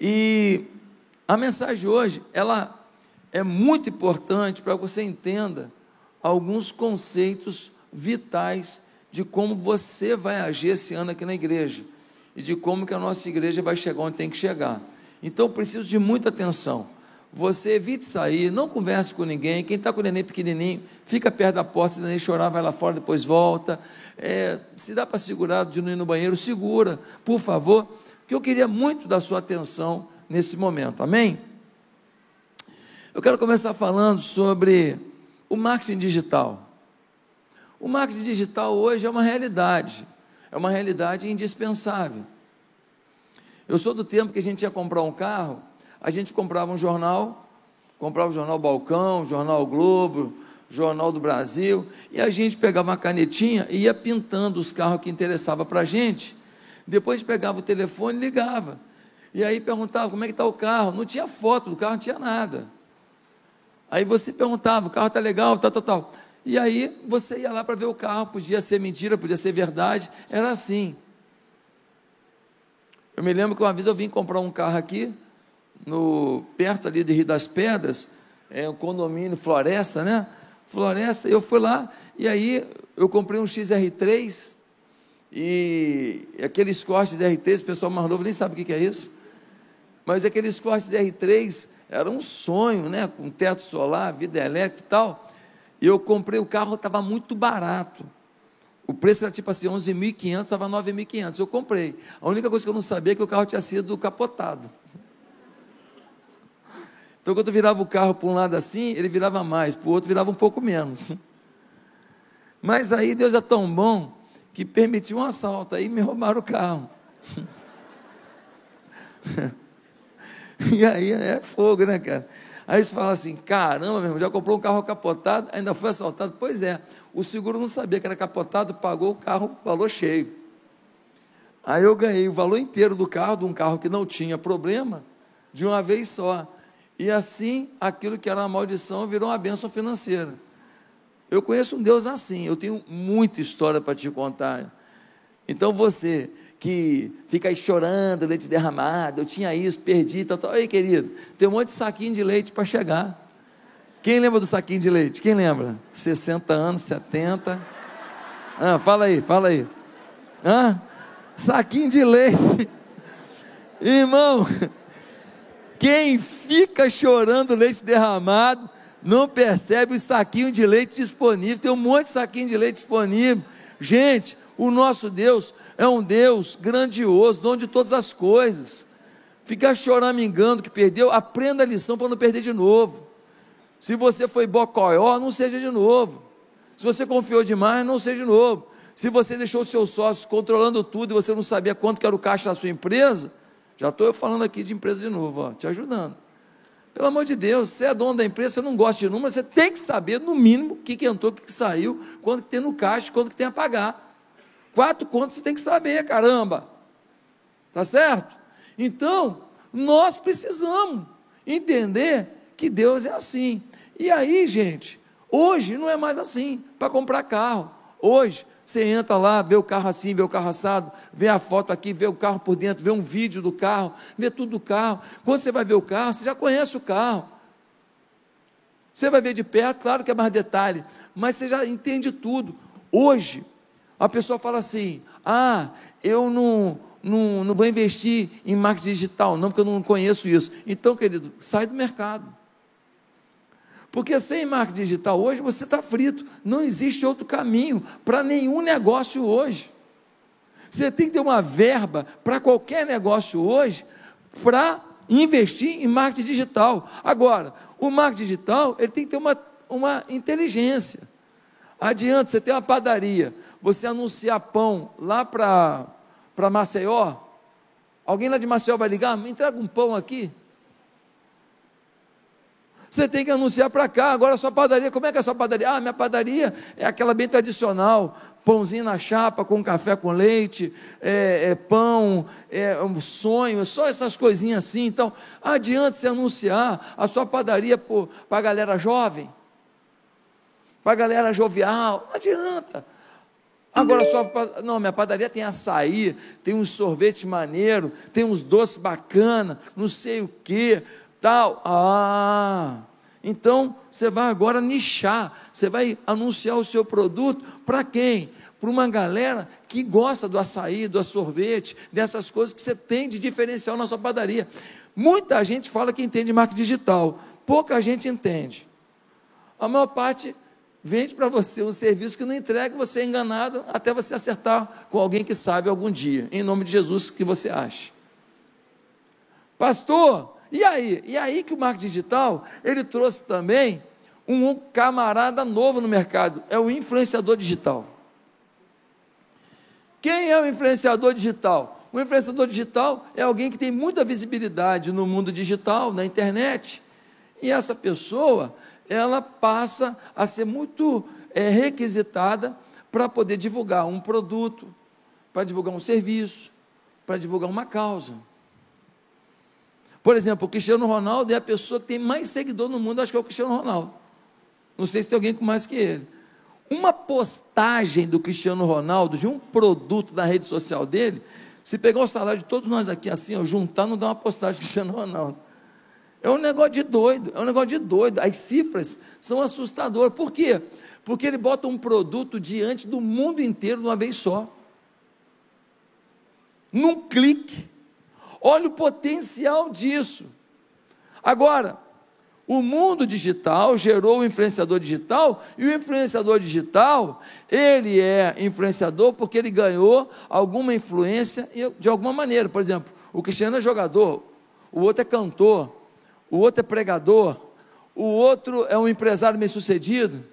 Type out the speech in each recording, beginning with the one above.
E a mensagem de hoje, ela é muito importante para que você entenda alguns conceitos vitais de como você vai agir esse ano aqui na igreja e de como que a nossa igreja vai chegar onde tem que chegar. Então, preciso de muita atenção. Você evite sair, não converse com ninguém. Quem está com o neném pequenininho, fica perto da porta, se o neném chorar, vai lá fora, depois volta. É, se dá para segurar de não ir no banheiro, segura, por favor, porque eu queria muito da sua atenção nesse momento, amém? Eu quero começar falando sobre o marketing digital. O marketing digital hoje é uma realidade, é uma realidade indispensável. Eu sou do tempo que a gente ia comprar um carro, a gente comprava um jornal, comprava o jornal Balcão, jornal Globo, jornal do Brasil, e a gente pegava uma canetinha e ia pintando os carros que interessavam para a gente. Depois pegava o telefone e ligava. E aí perguntava como é que está o carro. Não tinha foto do carro, não tinha nada. Aí você perguntava, o carro está legal, tal, tal, tal. E aí você ia lá para ver o carro, podia ser mentira, podia ser verdade, era assim. Eu me lembro que uma vez eu vim comprar um carro aqui, no perto ali de Rio das Pedras, é um condomínio Floresta, né? Floresta, eu fui lá e aí eu comprei um XR3 e aqueles cortes R3, o pessoal mais novo nem sabe o que é isso, mas aqueles cortes R3 era um sonho, né? Com teto solar, vida elétrica e tal. E eu comprei o carro, estava muito barato. O preço era tipo assim, 11.500, estava 9.500. Eu comprei. A única coisa que eu não sabia é que o carro tinha sido capotado. Então, quando eu virava o carro para um lado assim, ele virava mais, para o outro virava um pouco menos. Mas aí Deus é tão bom que permitiu um assalto, aí me roubaram o carro. e aí é fogo, né, cara? Aí você fala assim: caramba, meu irmão, já comprou um carro capotado, ainda foi assaltado. Pois é, o seguro não sabia que era capotado, pagou o carro, valor cheio. Aí eu ganhei o valor inteiro do carro, de um carro que não tinha problema, de uma vez só. E assim, aquilo que era uma maldição virou uma bênção financeira. Eu conheço um Deus assim, eu tenho muita história para te contar. Então você que fica aí chorando, leite derramado, eu tinha isso, perdi, tal, tal. Ei, querido, tem um monte de saquinho de leite para chegar. Quem lembra do saquinho de leite? Quem lembra? 60 anos, 70. Ah, fala aí, fala aí. Ah, saquinho de leite. Irmão, quem fica chorando leite derramado, não percebe o saquinho de leite disponível. Tem um monte de saquinho de leite disponível. Gente, o nosso Deus é um Deus grandioso, dono de todas as coisas. Ficar choramingando que perdeu, aprenda a lição para não perder de novo. Se você foi bocoió, não seja de novo. Se você confiou demais, não seja de novo. Se você deixou seus sócios controlando tudo e você não sabia quanto era o caixa da sua empresa, já estou falando aqui de empresa de novo, ó, te ajudando. Pelo amor de Deus, você é dono da empresa, você não gosta de número, você tem que saber, no mínimo, o que, que entrou, o que, que saiu, quanto que tem no caixa, quanto que tem a pagar. Quatro contas você tem que saber, caramba. Tá certo? Então, nós precisamos entender que Deus é assim. E aí, gente, hoje não é mais assim para comprar carro. Hoje, você entra lá, vê o carro assim, vê o carro assado, vê a foto aqui, vê o carro por dentro, vê um vídeo do carro, vê tudo do carro. Quando você vai ver o carro, você já conhece o carro. Você vai ver de perto, claro que é mais detalhe, mas você já entende tudo. Hoje, a pessoa fala assim: ah, eu não, não, não vou investir em marketing digital, não, porque eu não conheço isso. Então, querido, sai do mercado. Porque sem marketing digital hoje você está frito. Não existe outro caminho para nenhum negócio hoje. Você tem que ter uma verba para qualquer negócio hoje para investir em marketing digital. Agora, o marketing digital ele tem que ter uma, uma inteligência. Adianta você ter uma padaria, você anunciar pão lá para Maceió, alguém lá de Maceió vai ligar, me entrega um pão aqui. Você tem que anunciar para cá, agora a sua padaria, como é que é a sua padaria? Ah, minha padaria é aquela bem tradicional, pãozinho na chapa, com café com leite, é, é pão, é um sonho, só essas coisinhas assim. Então, adianta você anunciar a sua padaria para a galera jovem, para a galera jovial, não adianta. Agora só não, minha padaria tem açaí, tem um sorvete maneiro, tem uns doces bacana, não sei o que, tal. Ah, então você vai agora nichar, você vai anunciar o seu produto para quem? Para uma galera que gosta do açaí, do sorvete, dessas coisas que você tem de diferencial na sua padaria. Muita gente fala que entende marketing digital, pouca gente entende. A maior parte vende para você um serviço que não entrega, você é enganado até você acertar com alguém que sabe algum dia. Em nome de Jesus, que você acha. Pastor, e aí? E aí que o marketing digital, ele trouxe também um camarada novo no mercado, é o influenciador digital. Quem é o influenciador digital? O influenciador digital é alguém que tem muita visibilidade no mundo digital, na internet. E essa pessoa, ela passa a ser muito é, requisitada para poder divulgar um produto, para divulgar um serviço, para divulgar uma causa. Por exemplo, o Cristiano Ronaldo é a pessoa que tem mais seguidor no mundo, acho que é o Cristiano Ronaldo. Não sei se tem alguém com mais que ele. Uma postagem do Cristiano Ronaldo, de um produto na rede social dele, se pegar o salário de todos nós aqui assim, ó, juntar, não dá uma postagem do Cristiano Ronaldo. É um negócio de doido, é um negócio de doido. As cifras são assustadoras. Por quê? Porque ele bota um produto diante do mundo inteiro de uma vez só. Num clique. Olha o potencial disso. Agora, o mundo digital gerou o influenciador digital, e o influenciador digital, ele é influenciador porque ele ganhou alguma influência de alguma maneira. Por exemplo, o Cristiano é jogador, o outro é cantor, o outro é pregador, o outro é um empresário bem sucedido.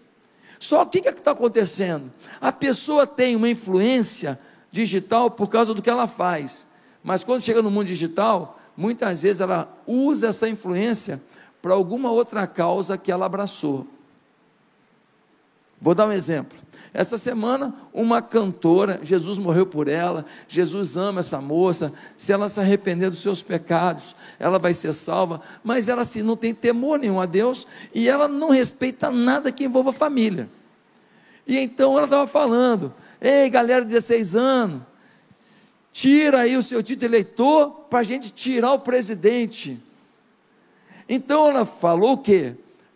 Só o que está acontecendo? A pessoa tem uma influência digital por causa do que ela faz, mas quando chega no mundo digital, muitas vezes ela usa essa influência para alguma outra causa que ela abraçou. Vou dar um exemplo. Essa semana, uma cantora, Jesus morreu por ela, Jesus ama essa moça, se ela se arrepender dos seus pecados, ela vai ser salva, mas ela assim, não tem temor nenhum a Deus e ela não respeita nada que envolva a família. E então ela estava falando: ei, galera de 16 anos, tira aí o seu título eleitor para a gente tirar o presidente. Então ela falou o quê?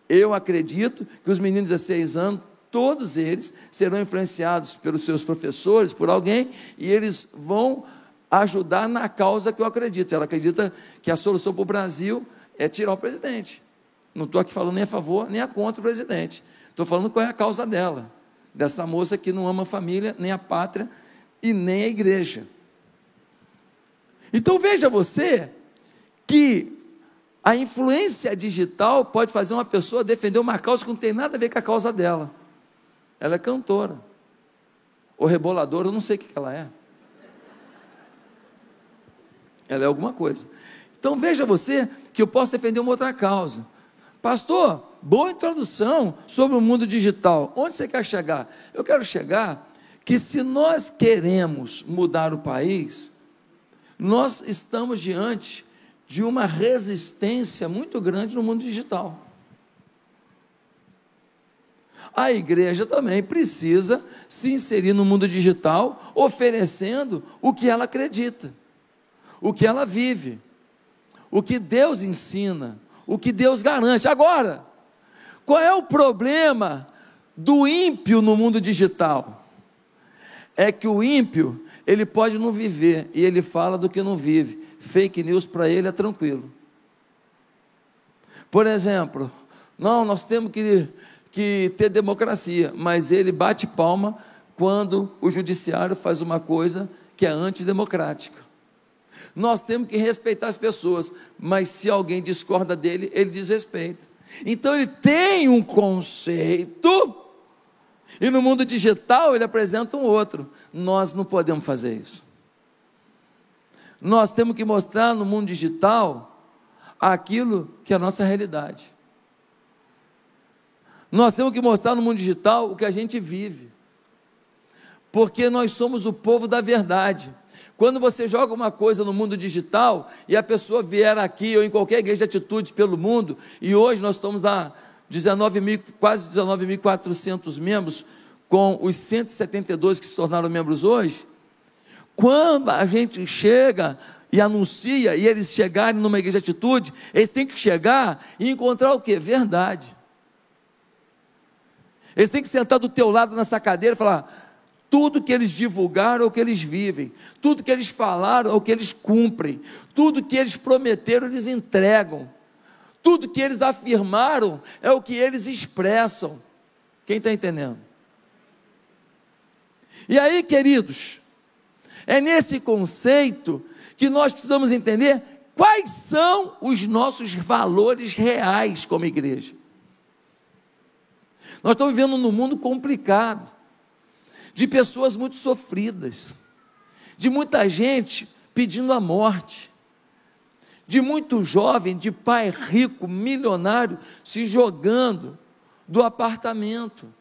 Eu acredito que os meninos de 16 anos todos eles serão influenciados pelos seus professores, por alguém, e eles vão ajudar na causa que eu acredito. Ela acredita que a solução para o Brasil é tirar o presidente. Não estou aqui falando nem a favor nem a contra o presidente. Estou falando qual é a causa dela, dessa moça que não ama a família, nem a pátria e nem a igreja. Então veja você que a influência digital pode fazer uma pessoa defender uma causa que não tem nada a ver com a causa dela. Ela é cantora. Ou reboladora, eu não sei o que ela é. Ela é alguma coisa. Então veja você que eu posso defender uma outra causa. Pastor, boa introdução sobre o mundo digital. Onde você quer chegar? Eu quero chegar que se nós queremos mudar o país, nós estamos diante de uma resistência muito grande no mundo digital a igreja também precisa se inserir no mundo digital, oferecendo o que ela acredita, o que ela vive, o que Deus ensina, o que Deus garante. Agora, qual é o problema do ímpio no mundo digital? É que o ímpio, ele pode não viver e ele fala do que não vive. Fake news para ele é tranquilo. Por exemplo, não, nós temos que que ter democracia, mas ele bate palma quando o judiciário faz uma coisa que é antidemocrática. Nós temos que respeitar as pessoas, mas se alguém discorda dele, ele desrespeita. Então ele tem um conceito, e no mundo digital ele apresenta um outro. Nós não podemos fazer isso. Nós temos que mostrar no mundo digital aquilo que é a nossa realidade. Nós temos que mostrar no mundo digital o que a gente vive. Porque nós somos o povo da verdade. Quando você joga uma coisa no mundo digital e a pessoa vier aqui ou em qualquer igreja de atitude pelo mundo, e hoje nós estamos a 19 mil, quase 19.400 membros com os 172 que se tornaram membros hoje, quando a gente chega e anuncia e eles chegarem numa igreja de atitude, eles têm que chegar e encontrar o que? Verdade. Eles têm que sentar do teu lado nessa cadeira e falar: tudo que eles divulgaram é o que eles vivem, tudo que eles falaram é o que eles cumprem, tudo que eles prometeram eles entregam, tudo que eles afirmaram é o que eles expressam. Quem está entendendo? E aí, queridos, é nesse conceito que nós precisamos entender quais são os nossos valores reais como igreja. Nós estamos vivendo num mundo complicado de pessoas muito sofridas, de muita gente pedindo a morte, de muito jovem, de pai rico, milionário, se jogando do apartamento.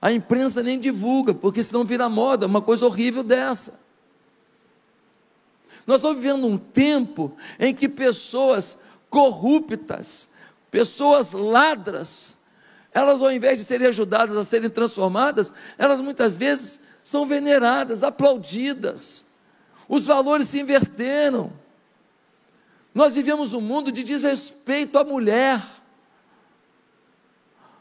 A imprensa nem divulga, porque senão vira moda, uma coisa horrível dessa. Nós estamos vivendo um tempo em que pessoas corruptas, pessoas ladras, elas, ao invés de serem ajudadas a serem transformadas, elas muitas vezes são veneradas, aplaudidas. Os valores se inverteram. Nós vivemos um mundo de desrespeito à mulher.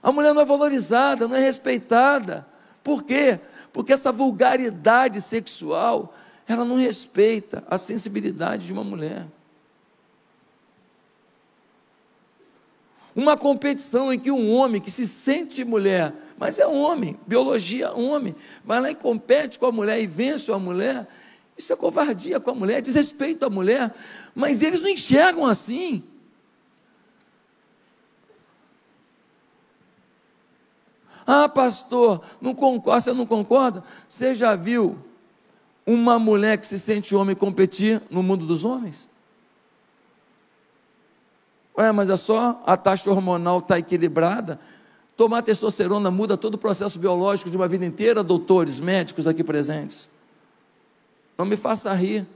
A mulher não é valorizada, não é respeitada. Por quê? Porque essa vulgaridade sexual, ela não respeita a sensibilidade de uma mulher. Uma competição em que um homem que se sente mulher, mas é homem, biologia homem, vai lá e compete com a mulher e vence a mulher. Isso é covardia com a mulher, desrespeito à mulher, mas eles não enxergam assim. Ah, pastor, não concorda, você não concorda? Você já viu uma mulher que se sente homem competir no mundo dos homens? Ué, mas é só a taxa hormonal está equilibrada. Tomar testosterona muda todo o processo biológico de uma vida inteira, doutores, médicos aqui presentes. Não me faça rir.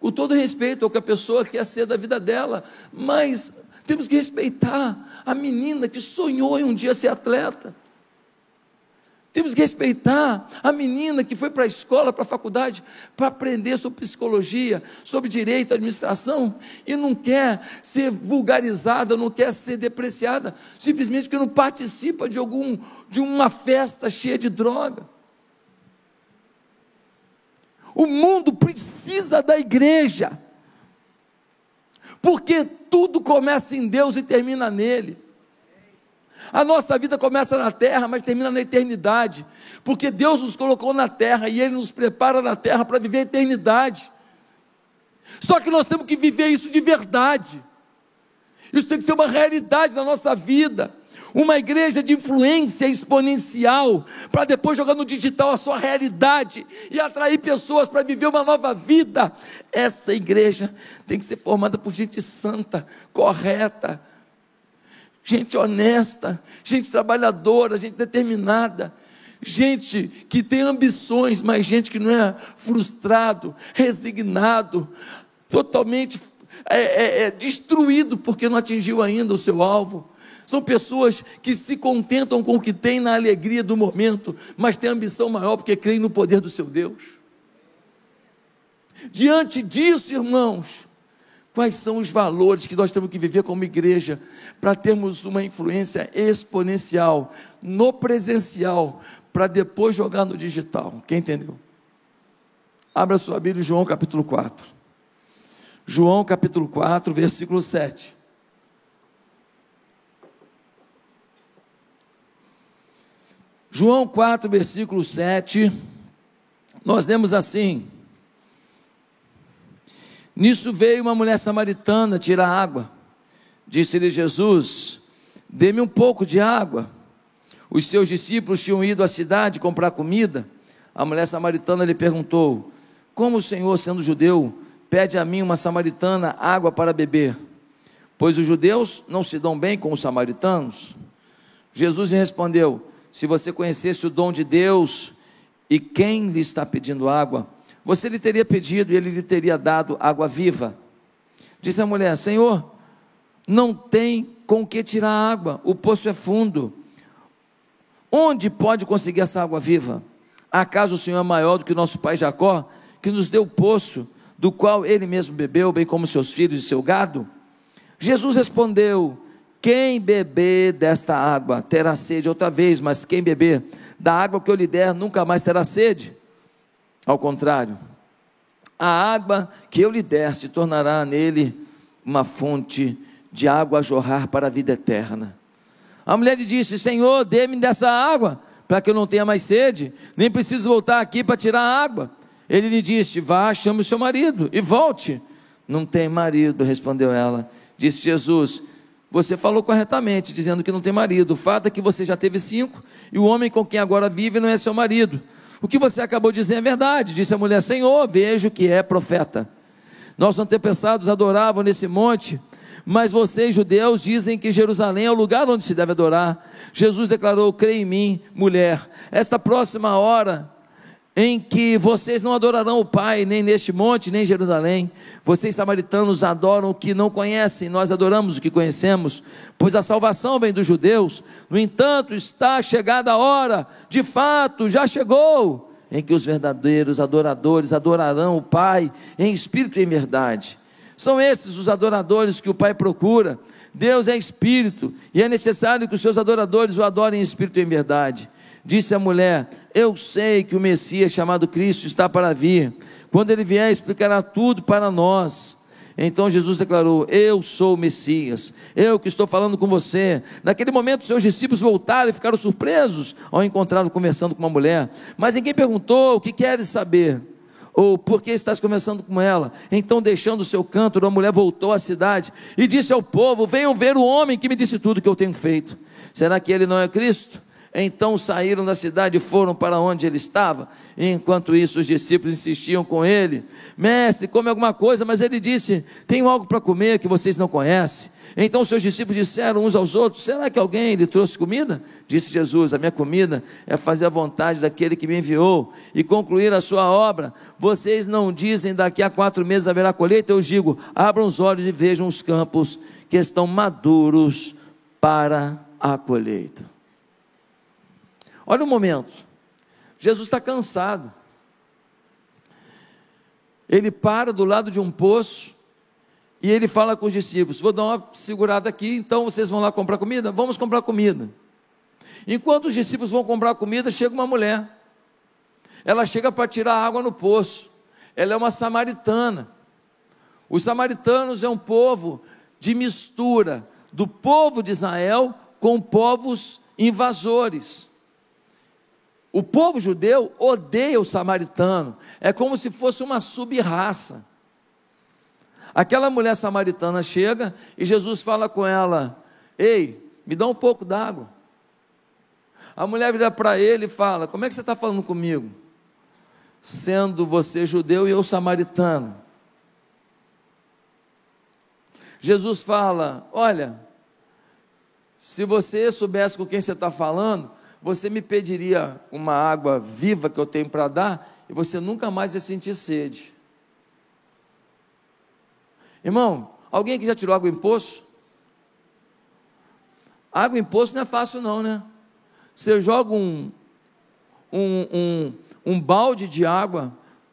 Com todo respeito ao que a pessoa quer ser da vida dela, mas temos que respeitar a menina que sonhou em um dia ser atleta. Temos que respeitar a menina que foi para a escola, para a faculdade, para aprender sobre psicologia, sobre direito, administração, e não quer ser vulgarizada, não quer ser depreciada, simplesmente porque não participa de algum de uma festa cheia de droga. O mundo precisa da igreja, porque tudo começa em Deus e termina nele. A nossa vida começa na terra, mas termina na eternidade, porque Deus nos colocou na terra e Ele nos prepara na terra para viver a eternidade. Só que nós temos que viver isso de verdade. Isso tem que ser uma realidade na nossa vida. Uma igreja de influência exponencial, para depois jogar no digital a sua realidade e atrair pessoas para viver uma nova vida. Essa igreja tem que ser formada por gente santa, correta, gente honesta, gente trabalhadora, gente determinada, gente que tem ambições, mas gente que não é frustrado, resignado, totalmente é, é, é destruído porque não atingiu ainda o seu alvo. São pessoas que se contentam com o que têm na alegria do momento, mas têm ambição maior porque creem no poder do seu Deus. Diante disso, irmãos, Quais são os valores que nós temos que viver como igreja para termos uma influência exponencial no presencial, para depois jogar no digital? Quem entendeu? Abra sua Bíblia, João capítulo 4. João capítulo 4, versículo 7. João 4, versículo 7. Nós lemos assim: Nisso veio uma mulher samaritana tirar água. Disse-lhe Jesus: Dê-me um pouco de água. Os seus discípulos tinham ido à cidade comprar comida. A mulher samaritana lhe perguntou: Como o Senhor, sendo judeu, pede a mim, uma samaritana, água para beber? Pois os judeus não se dão bem com os samaritanos. Jesus lhe respondeu: Se você conhecesse o dom de Deus e quem lhe está pedindo água, você lhe teria pedido e ele lhe teria dado água viva. Disse a mulher: Senhor, não tem com que tirar água, o poço é fundo. Onde pode conseguir essa água viva? Acaso o Senhor é maior do que nosso pai Jacó, que nos deu o poço, do qual ele mesmo bebeu, bem como seus filhos e seu gado? Jesus respondeu: Quem beber desta água terá sede outra vez, mas quem beber da água que eu lhe der nunca mais terá sede. Ao contrário, a água que eu lhe der se tornará nele uma fonte de água a jorrar para a vida eterna. A mulher lhe disse: Senhor, dê-me dessa água, para que eu não tenha mais sede, nem preciso voltar aqui para tirar a água. Ele lhe disse: Vá, chame o seu marido e volte. Não tem marido, respondeu ela. Disse Jesus: Você falou corretamente, dizendo que não tem marido. O fato é que você já teve cinco, e o homem com quem agora vive não é seu marido. O que você acabou de dizer é verdade, disse a mulher: Senhor, vejo que é profeta. Nossos antepassados adoravam nesse monte mas vocês, judeus, dizem que Jerusalém é o lugar onde se deve adorar. Jesus declarou: creia em mim, mulher. Esta próxima hora em que vocês não adorarão o Pai, nem neste monte, nem em Jerusalém. Vocês, samaritanos, adoram o que não conhecem, nós adoramos o que conhecemos, pois a salvação vem dos judeus. No entanto, está chegada a hora, de fato, já chegou, em que os verdadeiros adoradores adorarão o Pai em espírito e em verdade. São esses os adoradores que o Pai procura. Deus é espírito e é necessário que os seus adoradores o adorem em espírito e em verdade. Disse a mulher: Eu sei que o Messias chamado Cristo está para vir. Quando ele vier, explicará tudo para nós. Então Jesus declarou: Eu sou o Messias, eu que estou falando com você. Naquele momento, seus discípulos voltaram e ficaram surpresos ao encontrá-lo conversando com uma mulher. Mas ninguém perguntou: O que queres saber? ou por que estás conversando com ela? Então, deixando o seu canto, a mulher voltou à cidade e disse ao povo: Venham ver o homem que me disse tudo que eu tenho feito. Será que ele não é Cristo? Então saíram da cidade e foram para onde ele estava. enquanto isso, os discípulos insistiam com ele: Mestre, come alguma coisa. Mas ele disse: Tenho algo para comer que vocês não conhecem. Então seus discípulos disseram uns aos outros: Será que alguém lhe trouxe comida? Disse Jesus: A minha comida é fazer a vontade daquele que me enviou e concluir a sua obra. Vocês não dizem daqui a quatro meses haverá colheita? Eu digo: abram os olhos e vejam os campos que estão maduros para a colheita. Olha o momento. Jesus está cansado. Ele para do lado de um poço e ele fala com os discípulos: Vou dar uma segurada aqui, então vocês vão lá comprar comida? Vamos comprar comida. Enquanto os discípulos vão comprar comida, chega uma mulher. Ela chega para tirar água no poço. Ela é uma samaritana. Os samaritanos é um povo de mistura do povo de Israel com povos invasores. O povo judeu odeia o samaritano, é como se fosse uma sub-raça. Aquela mulher samaritana chega e Jesus fala com ela: Ei, me dá um pouco d'água. A mulher vira para ele e fala: Como é que você está falando comigo? Sendo você judeu e eu samaritano. Jesus fala: Olha, se você soubesse com quem você está falando, você me pediria uma água viva que eu tenho para dar e você nunca mais ia sentir sede. Irmão, alguém aqui já tirou água em poço? Água em poço não é fácil, não, né? Você joga um, um, um, um balde de água,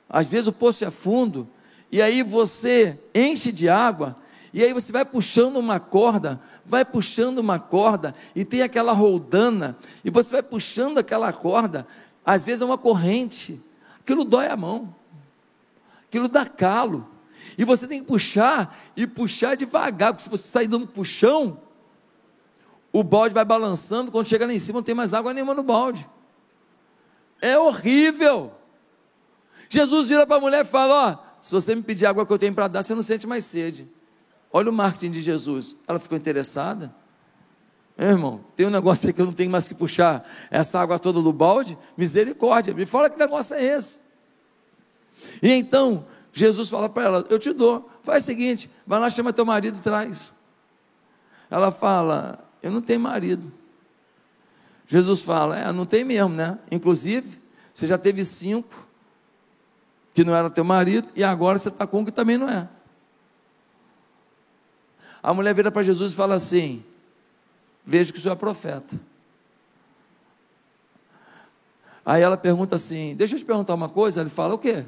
às vezes o poço é fundo, e aí você enche de água, e aí você vai puxando uma corda, vai puxando uma corda, e tem aquela roldana, e você vai puxando aquela corda, às vezes é uma corrente, aquilo dói a mão, aquilo dá calo. E você tem que puxar e puxar devagar, porque se você sair dando puxão, o balde vai balançando, quando chega lá em cima não tem mais água nenhuma no balde. É horrível. Jesus vira para a mulher e fala: Ó, se você me pedir água que eu tenho para dar, você não sente mais sede. Olha o marketing de Jesus. Ela ficou interessada. Meu irmão, tem um negócio aí que eu não tenho mais que puxar essa água toda do balde. Misericórdia, me fala que negócio é esse. E então, Jesus fala para ela: Eu te dou. Faz o seguinte: vai lá, chama teu marido e traz. Ela fala: Eu não tenho marido. Jesus fala: É, não tem mesmo, né? Inclusive, você já teve cinco que não era teu marido e agora você está com um que também não é. A mulher vira para Jesus e fala assim: Vejo que o senhor é profeta. Aí ela pergunta assim: Deixa eu te perguntar uma coisa. Ele fala: O quê?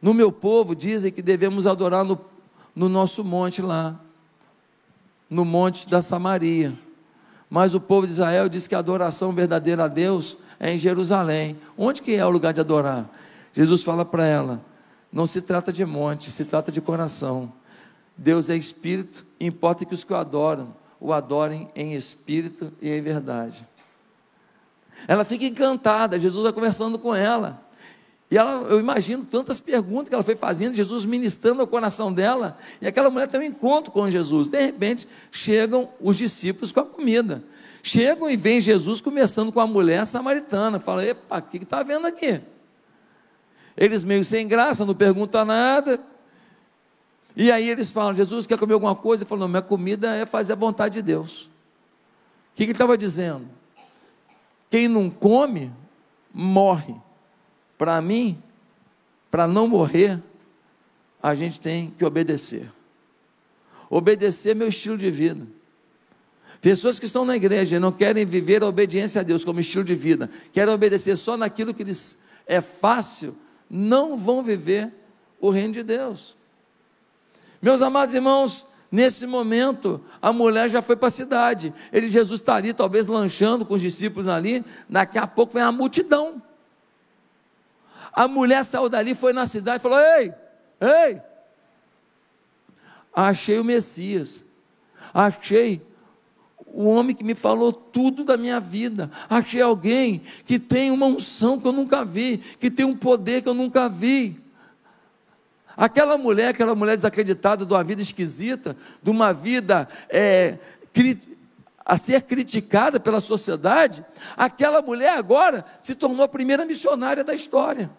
No meu povo dizem que devemos adorar no, no nosso monte lá, no monte da Samaria. Mas o povo de Israel diz que a adoração verdadeira a Deus é em Jerusalém. Onde que é o lugar de adorar? Jesus fala para ela: não se trata de monte, se trata de coração. Deus é espírito, importa que os que o adoram o adorem em espírito e em verdade. Ela fica encantada, Jesus vai conversando com ela. E ela, eu imagino tantas perguntas que ela foi fazendo, Jesus ministrando ao coração dela, e aquela mulher tem um encontro com Jesus. De repente, chegam os discípulos com a comida. Chegam e vem Jesus conversando com a mulher samaritana. Fala, epa, o que está vendo aqui? Eles meio sem graça, não perguntam nada. E aí eles falam, Jesus quer comer alguma coisa? Ele falou, minha comida é fazer a vontade de Deus. O que ele estava dizendo? Quem não come, morre. Para mim, para não morrer, a gente tem que obedecer. Obedecer é meu estilo de vida. Pessoas que estão na igreja e não querem viver a obediência a Deus como estilo de vida, querem obedecer só naquilo que lhes é fácil, não vão viver o reino de Deus. Meus amados irmãos, Nesse momento, a mulher já foi para a cidade. Ele, Jesus está ali, talvez lanchando com os discípulos ali. Daqui a pouco vem a multidão. A mulher saiu dali, foi na cidade e falou: Ei, ei, achei o Messias, achei o homem que me falou tudo da minha vida. Achei alguém que tem uma unção que eu nunca vi, que tem um poder que eu nunca vi. Aquela mulher, aquela mulher desacreditada de uma vida esquisita, de uma vida é, a ser criticada pela sociedade, aquela mulher agora se tornou a primeira missionária da história.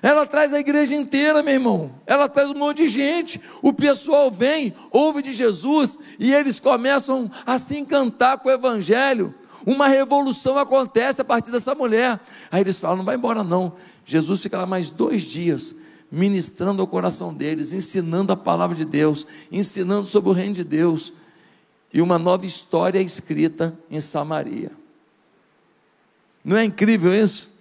Ela traz a igreja inteira, meu irmão. Ela traz um monte de gente. O pessoal vem, ouve de Jesus e eles começam a se encantar com o evangelho. Uma revolução acontece a partir dessa mulher. Aí eles falam: não vai embora não. Jesus fica lá mais dois dias ministrando ao coração deles, ensinando a palavra de Deus, ensinando sobre o reino de Deus. E uma nova história é escrita em Samaria. Não é incrível isso?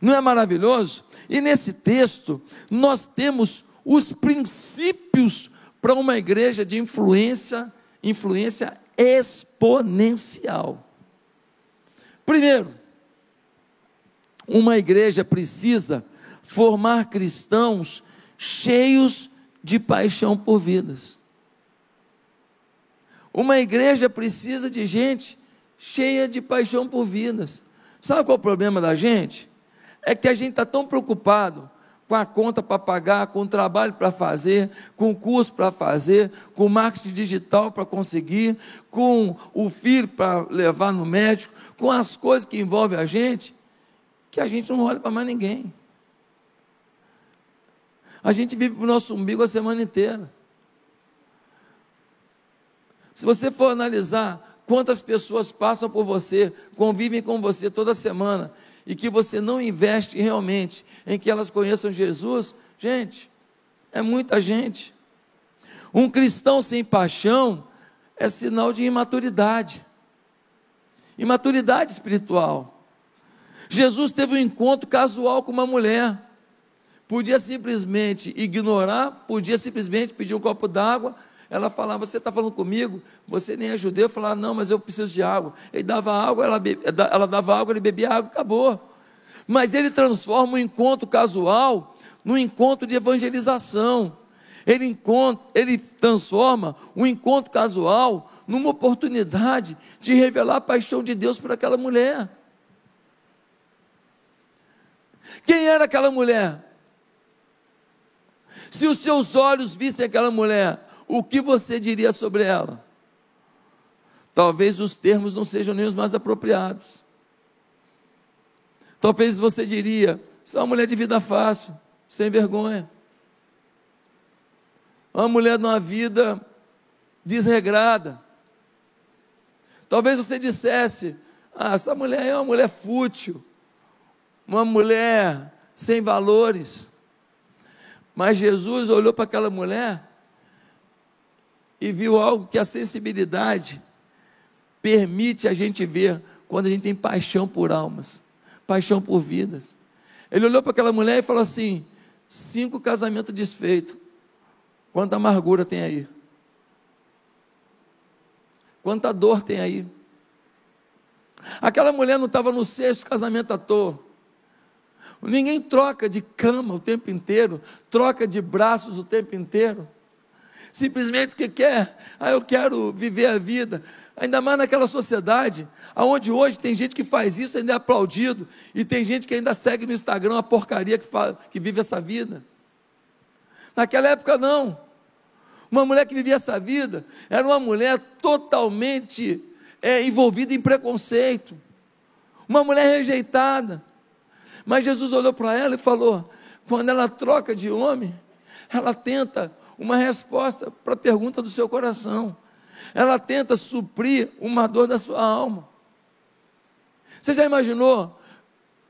Não é maravilhoso? E nesse texto, nós temos os princípios para uma igreja de influência, influência exponencial. Primeiro, uma igreja precisa formar cristãos cheios de paixão por vidas. Uma igreja precisa de gente cheia de paixão por vidas. Sabe qual é o problema da gente? É que a gente está tão preocupado com a conta para pagar, com o trabalho para fazer, com o curso para fazer, com o marketing digital para conseguir, com o filho para levar no médico, com as coisas que envolvem a gente, que a gente não olha para mais ninguém. A gente vive para o nosso umbigo a semana inteira. Se você for analisar quantas pessoas passam por você, convivem com você toda semana, e que você não investe realmente em que elas conheçam Jesus, gente, é muita gente. Um cristão sem paixão é sinal de imaturidade, imaturidade espiritual. Jesus teve um encontro casual com uma mulher. Podia simplesmente ignorar, podia simplesmente pedir um copo d'água. Ela falava: Você está falando comigo? Você nem é judeu. Eu falava: Não, mas eu preciso de água. Ele dava água, ela, ela dava água, ele bebia água, acabou. Mas ele transforma um encontro casual num encontro de evangelização. Ele, encontra, ele transforma um encontro casual numa oportunidade de revelar a paixão de Deus por aquela mulher. Quem era aquela mulher? Se os seus olhos vissem aquela mulher, o que você diria sobre ela? Talvez os termos não sejam nem os mais apropriados. Talvez você diria: só uma mulher de vida fácil, sem vergonha. Uma mulher de uma vida desregrada. Talvez você dissesse: ah, essa mulher é uma mulher fútil, uma mulher sem valores. Mas Jesus olhou para aquela mulher e viu algo que a sensibilidade permite a gente ver quando a gente tem paixão por almas, paixão por vidas. Ele olhou para aquela mulher e falou assim: cinco casamentos desfeitos. Quanta amargura tem aí? Quanta dor tem aí? Aquela mulher não estava no sexto casamento à toa. Ninguém troca de cama o tempo inteiro, troca de braços o tempo inteiro. Simplesmente porque quer, ah, eu quero viver a vida. Ainda mais naquela sociedade, onde hoje tem gente que faz isso ainda é aplaudido, e tem gente que ainda segue no Instagram a porcaria que, fala, que vive essa vida. Naquela época, não. Uma mulher que vivia essa vida era uma mulher totalmente é, envolvida em preconceito, uma mulher rejeitada. Mas Jesus olhou para ela e falou: quando ela troca de homem, ela tenta uma resposta para a pergunta do seu coração ela tenta suprir uma dor da sua alma. Você já imaginou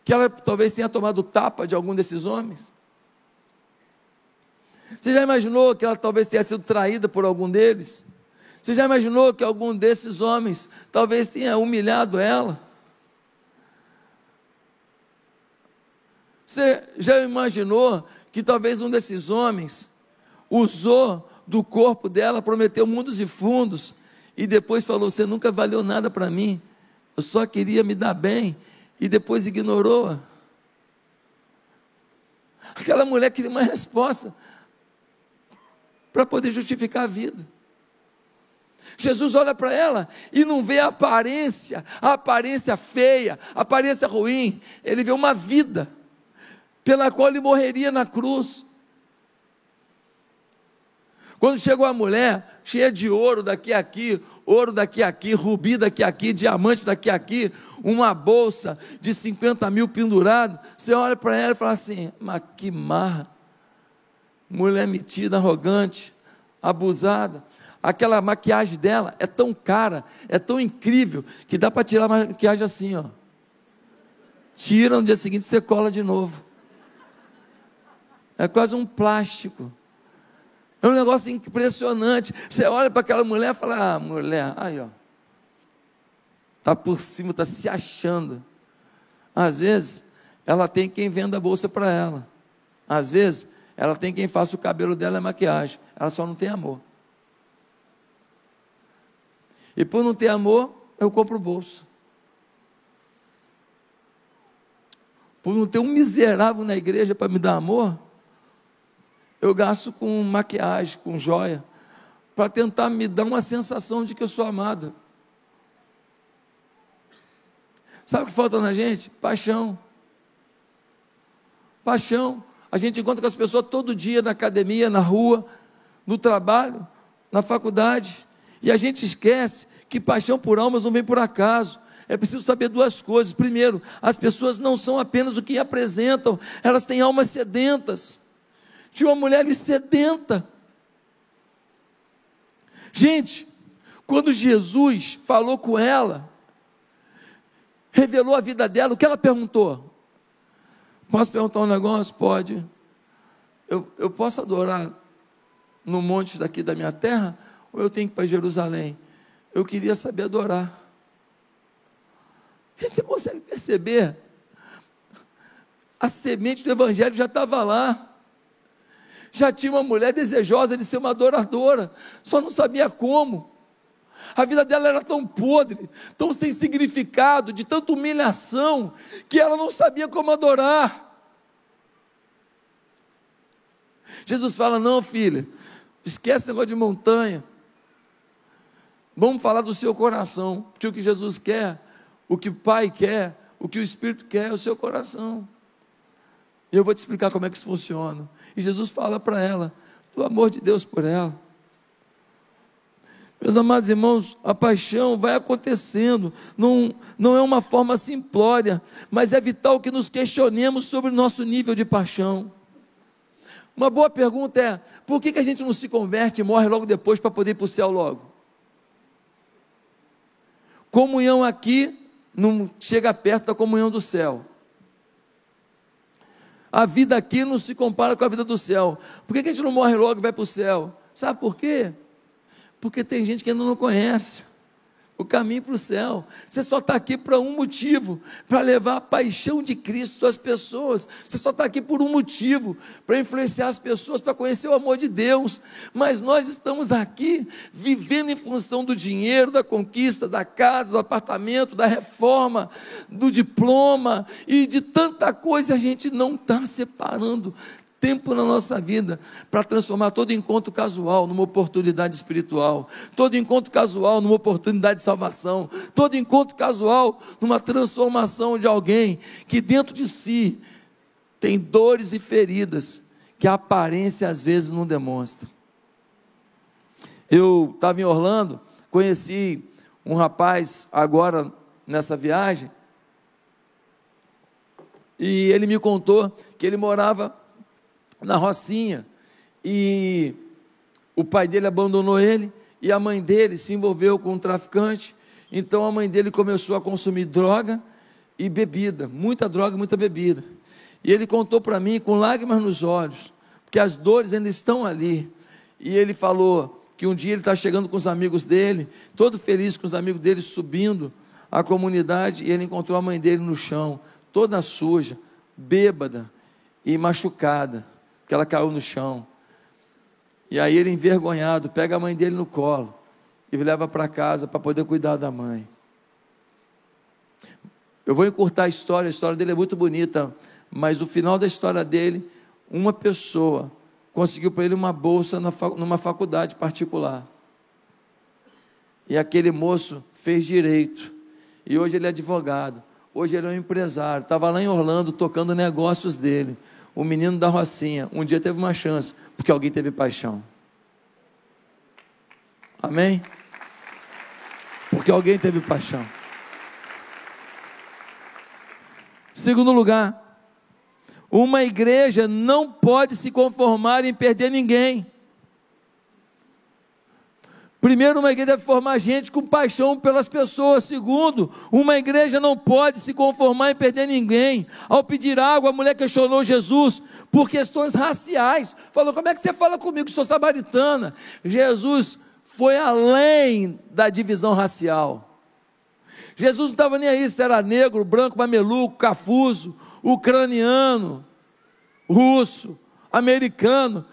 que ela talvez tenha tomado tapa de algum desses homens? Você já imaginou que ela talvez tenha sido traída por algum deles? Você já imaginou que algum desses homens talvez tenha humilhado ela? Você já imaginou que talvez um desses homens usou do corpo dela, prometeu mundos e fundos, e depois falou: Você nunca valeu nada para mim, eu só queria me dar bem, e depois ignorou. Aquela mulher queria uma resposta para poder justificar a vida. Jesus olha para ela e não vê a aparência, a aparência feia, a aparência ruim, ele vê uma vida pela qual ele morreria na cruz. Quando chegou a mulher, cheia de ouro daqui a aqui, ouro daqui a aqui, rubi daqui a aqui, diamante daqui a aqui, uma bolsa de 50 mil pendurado, você olha para ela e fala assim: mas que marra, mulher metida, arrogante, abusada. Aquela maquiagem dela é tão cara, é tão incrível, que dá para tirar a maquiagem assim, ó. Tira no dia seguinte você cola de novo. É quase um plástico. É um negócio impressionante. Você olha para aquela mulher e fala: Ah, mulher, aí ó. Está por cima, está se achando. Às vezes, ela tem quem venda a bolsa para ela. Às vezes, ela tem quem faça o cabelo dela e a maquiagem. Ela só não tem amor. E por não ter amor, eu compro bolsa. Por não ter um miserável na igreja para me dar amor, eu gasto com maquiagem, com joia, para tentar me dar uma sensação de que eu sou amada. Sabe o que falta na gente? Paixão. Paixão. A gente encontra com as pessoas todo dia na academia, na rua, no trabalho, na faculdade. E a gente esquece que paixão por almas não vem por acaso. É preciso saber duas coisas. Primeiro, as pessoas não são apenas o que apresentam, elas têm almas sedentas. Tinha uma mulher ali sedenta. Gente, quando Jesus falou com ela, revelou a vida dela, o que ela perguntou? Posso perguntar um negócio? Pode. Eu, eu posso adorar no monte daqui da minha terra? Ou eu tenho que ir para Jerusalém? Eu queria saber adorar. Gente, você consegue perceber? A semente do Evangelho já estava lá já tinha uma mulher desejosa de ser uma adoradora, só não sabia como. A vida dela era tão podre, tão sem significado, de tanta humilhação, que ela não sabia como adorar. Jesus fala: Não, filha, esquece esse negócio de montanha. Vamos falar do seu coração, porque o que Jesus quer, o que o Pai quer, o que o Espírito quer é o seu coração. E eu vou te explicar como é que isso funciona. E Jesus fala para ela do amor de Deus por ela. Meus amados irmãos, a paixão vai acontecendo, não, não é uma forma simplória, mas é vital que nos questionemos sobre o nosso nível de paixão. Uma boa pergunta é: por que, que a gente não se converte e morre logo depois para poder ir para o céu logo? Comunhão aqui não chega perto da comunhão do céu. A vida aqui não se compara com a vida do céu. Por que, a gente não morre logo e vai para o céu? Sabe por quê? Porque tem gente que ainda não conhece o caminho para o céu. Você só está aqui para um motivo, para levar a paixão de Cristo às pessoas. Você só está aqui por um motivo, para influenciar as pessoas, para conhecer o amor de Deus. Mas nós estamos aqui vivendo em função do dinheiro, da conquista, da casa, do apartamento, da reforma, do diploma e de tanta coisa. A gente não está separando tempo na nossa vida para transformar todo encontro casual numa oportunidade espiritual, todo encontro casual numa oportunidade de salvação, todo encontro casual numa transformação de alguém que dentro de si tem dores e feridas que a aparência às vezes não demonstra. Eu estava em Orlando, conheci um rapaz agora nessa viagem, e ele me contou que ele morava na Rocinha. E o pai dele abandonou ele e a mãe dele se envolveu com um traficante. Então a mãe dele começou a consumir droga e bebida, muita droga, muita bebida. E ele contou para mim com lágrimas nos olhos, porque as dores ainda estão ali. E ele falou que um dia ele está chegando com os amigos dele, todo feliz com os amigos dele, subindo a comunidade, e ele encontrou a mãe dele no chão, toda suja, bêbada e machucada que ela caiu no chão. E aí ele, envergonhado, pega a mãe dele no colo e leva para casa para poder cuidar da mãe. Eu vou encurtar a história, a história dele é muito bonita, mas o final da história dele, uma pessoa conseguiu para ele uma bolsa numa faculdade particular. E aquele moço fez direito. E hoje ele é advogado. Hoje ele é um empresário. Estava lá em Orlando tocando negócios dele o menino da Rocinha um dia teve uma chance, porque alguém teve paixão. Amém? Porque alguém teve paixão. Segundo lugar, uma igreja não pode se conformar em perder ninguém. Primeiro, uma igreja deve formar gente com paixão pelas pessoas. Segundo, uma igreja não pode se conformar em perder ninguém. Ao pedir água, a mulher questionou Jesus por questões raciais. Falou: Como é que você fala comigo? Sou samaritana. Jesus foi além da divisão racial. Jesus não estava nem aí se era negro, branco, mameluco, cafuso, ucraniano, russo, americano.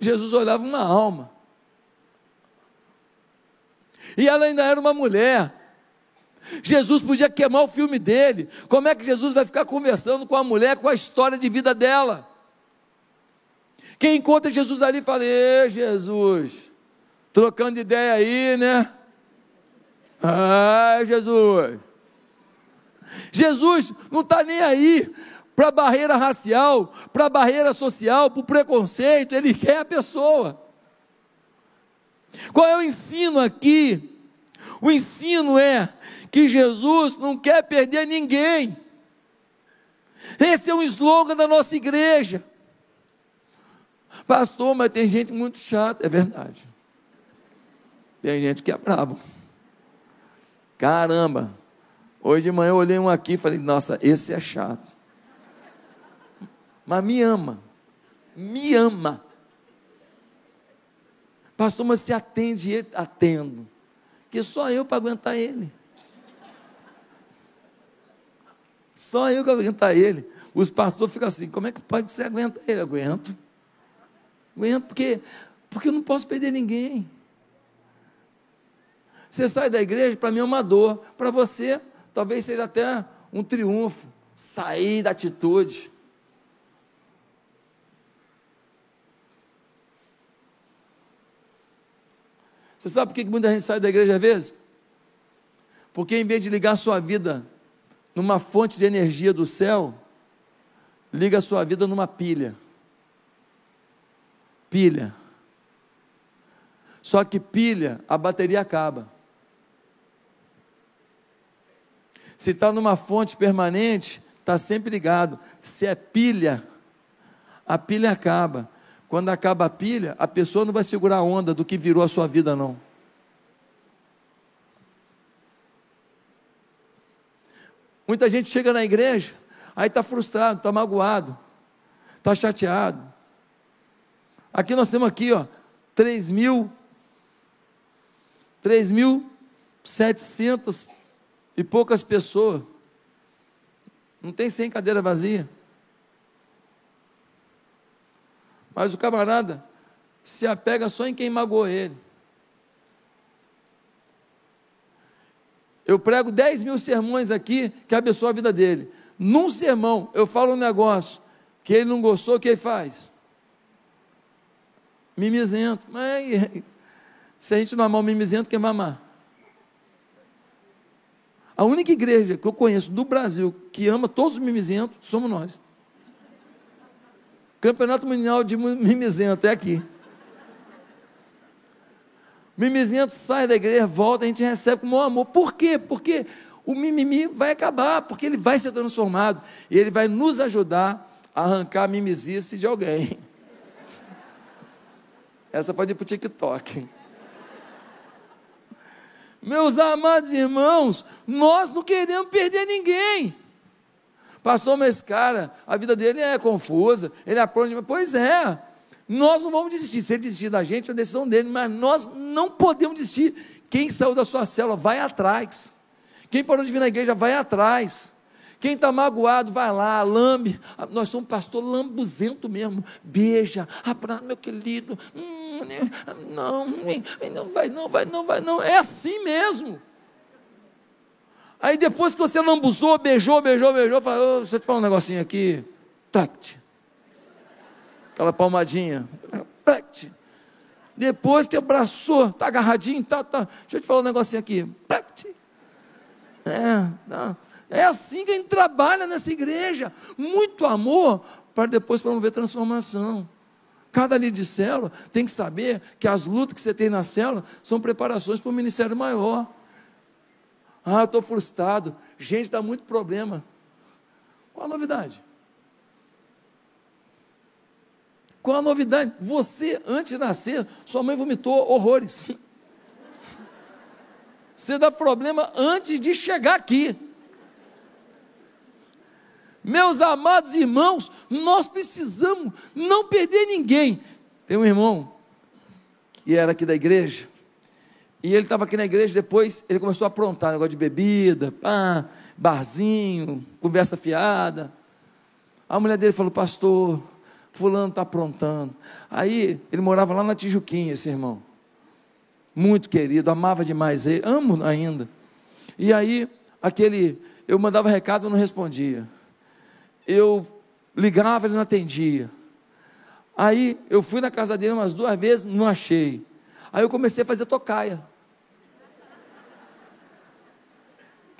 Jesus olhava uma alma. E ela ainda era uma mulher. Jesus podia queimar o filme dele. Como é que Jesus vai ficar conversando com a mulher com a história de vida dela? Quem encontra Jesus ali fala: Ê, Jesus, trocando ideia aí, né? Ai, Jesus. Jesus não está nem aí para a barreira racial, para a barreira social, para o preconceito, ele quer a pessoa. Qual é o ensino aqui? O ensino é que Jesus não quer perder ninguém. Esse é o slogan da nossa igreja. Pastor, mas tem gente muito chata. É verdade. Tem gente que é brabo. Caramba. Hoje de manhã eu olhei um aqui e falei, nossa, esse é chato. Mas me ama. Me ama. Pastor, mas se atende ele? Atendo. Que só eu para aguentar ele. Só eu para aguentar ele. Os pastores ficam assim: como é que pode que você aguenta ele? Aguento. Aguento porque, porque eu não posso perder ninguém. Você sai da igreja, para mim é uma dor. Para você, talvez seja até um triunfo. Sair da atitude. Você sabe por que muita gente sai da igreja às vezes? Porque em vez de ligar sua vida numa fonte de energia do céu, liga sua vida numa pilha. Pilha. Só que pilha, a bateria acaba. Se está numa fonte permanente, está sempre ligado. Se é pilha, a pilha acaba. Quando acaba a pilha, a pessoa não vai segurar a onda do que virou a sua vida, não. Muita gente chega na igreja, aí está frustrado, está magoado, está chateado. Aqui nós temos aqui, ó, 3 mil 3.700 e poucas pessoas. Não tem 100 cadeira vazia. Mas o camarada se apega só em quem magoou ele. Eu prego 10 mil sermões aqui que abençoam a vida dele. Num sermão, eu falo um negócio que ele não gostou, o que ele faz? Mimizento. Mas se a gente não amar o mimizento, quem vai amar? A única igreja que eu conheço do Brasil que ama todos os mimizentos somos nós. Campeonato Mundial de Mimizento é aqui. Mimizento sai da igreja, volta, a gente recebe com o maior amor. Por quê? Porque o mimimi vai acabar, porque ele vai ser transformado e ele vai nos ajudar a arrancar a mimizice de alguém. Essa pode ir para o TikTok. Meus amados irmãos, nós não queremos perder ninguém. Pastor, mas cara, a vida dele é confusa, ele aprende. Pois é, nós não vamos desistir. Se ele desistir da gente, é a decisão dele, mas nós não podemos desistir. Quem saiu da sua célula, vai atrás. Quem parou de vir na igreja, vai atrás. Quem está magoado, vai lá, lambe. Nós somos pastor lambuzento mesmo. Beija, abraça, meu querido. Hum, não, não vai, não, vai, não, vai, não. É assim mesmo. Aí depois que você lambuzou, beijou, beijou, beijou, falou, oh, deixa eu te falar um negocinho aqui. Tact. Aquela palmadinha. Tact. Depois que abraçou, tá agarradinho, tá, tá. Deixa eu te falar um negocinho aqui. Tact. É, tá. é assim que a gente trabalha nessa igreja. Muito amor para depois promover transformação. Cada líder de célula tem que saber que as lutas que você tem na célula são preparações para o ministério maior. Ah, estou frustrado. Gente, dá muito problema. Qual a novidade? Qual a novidade? Você, antes de nascer, sua mãe vomitou horrores. Você dá problema antes de chegar aqui. Meus amados irmãos, nós precisamos não perder ninguém. Tem um irmão que era aqui da igreja, e ele estava aqui na igreja, depois ele começou a aprontar, negócio de bebida, pá, barzinho, conversa fiada. A mulher dele falou, pastor, fulano está aprontando. Aí ele morava lá na Tijuquinha, esse irmão. Muito querido, amava demais ele, amo ainda. E aí, aquele, eu mandava recado, não respondia. Eu ligava, ele não atendia. Aí eu fui na casa dele umas duas vezes, não achei. Aí eu comecei a fazer tocaia.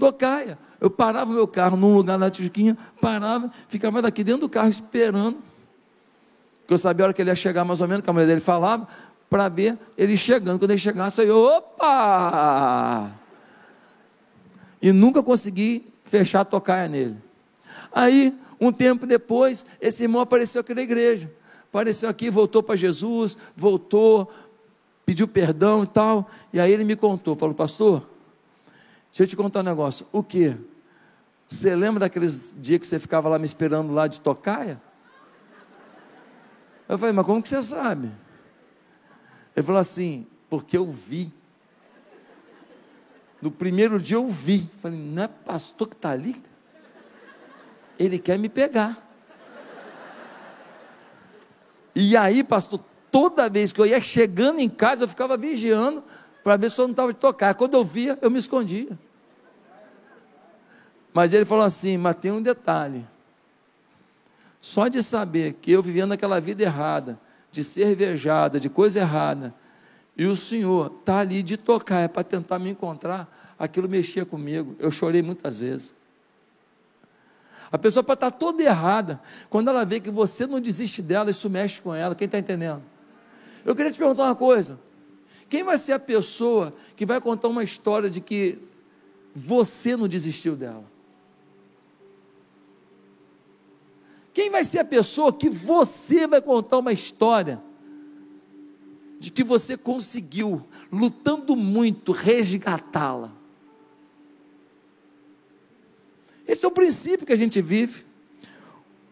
Tocaia. Eu parava o meu carro num lugar na Tijuquinha, parava, ficava daqui dentro do carro esperando. Porque eu sabia a hora que ele ia chegar, mais ou menos, que a mulher dele falava, para ver ele chegando. Quando ele chegasse, eu, opa! E nunca consegui fechar a tocaia nele. Aí, um tempo depois, esse irmão apareceu aqui na igreja. Apareceu aqui, voltou para Jesus, voltou, pediu perdão e tal. E aí ele me contou, falou, pastor, Deixa eu te contar um negócio. O que? Você lembra daqueles dias que você ficava lá me esperando lá de tocaia? Eu falei, mas como que você sabe? Ele falou assim, porque eu vi. No primeiro dia eu vi. Eu falei, não é pastor que está ali? Ele quer me pegar. E aí, pastor, toda vez que eu ia chegando em casa, eu ficava vigiando para ver se eu não estava de tocar. Quando eu via, eu me escondia. Mas ele falou assim: mas tem um detalhe. Só de saber que eu vivendo aquela vida errada, de cervejada, de coisa errada, e o Senhor está ali de tocar, é para tentar me encontrar, aquilo mexia comigo. Eu chorei muitas vezes. A pessoa pode estar tá toda errada, quando ela vê que você não desiste dela, isso mexe com ela. Quem está entendendo? Eu queria te perguntar uma coisa. Quem vai ser a pessoa que vai contar uma história de que você não desistiu dela? Quem vai ser a pessoa que você vai contar uma história de que você conseguiu, lutando muito, resgatá-la? Esse é o princípio que a gente vive.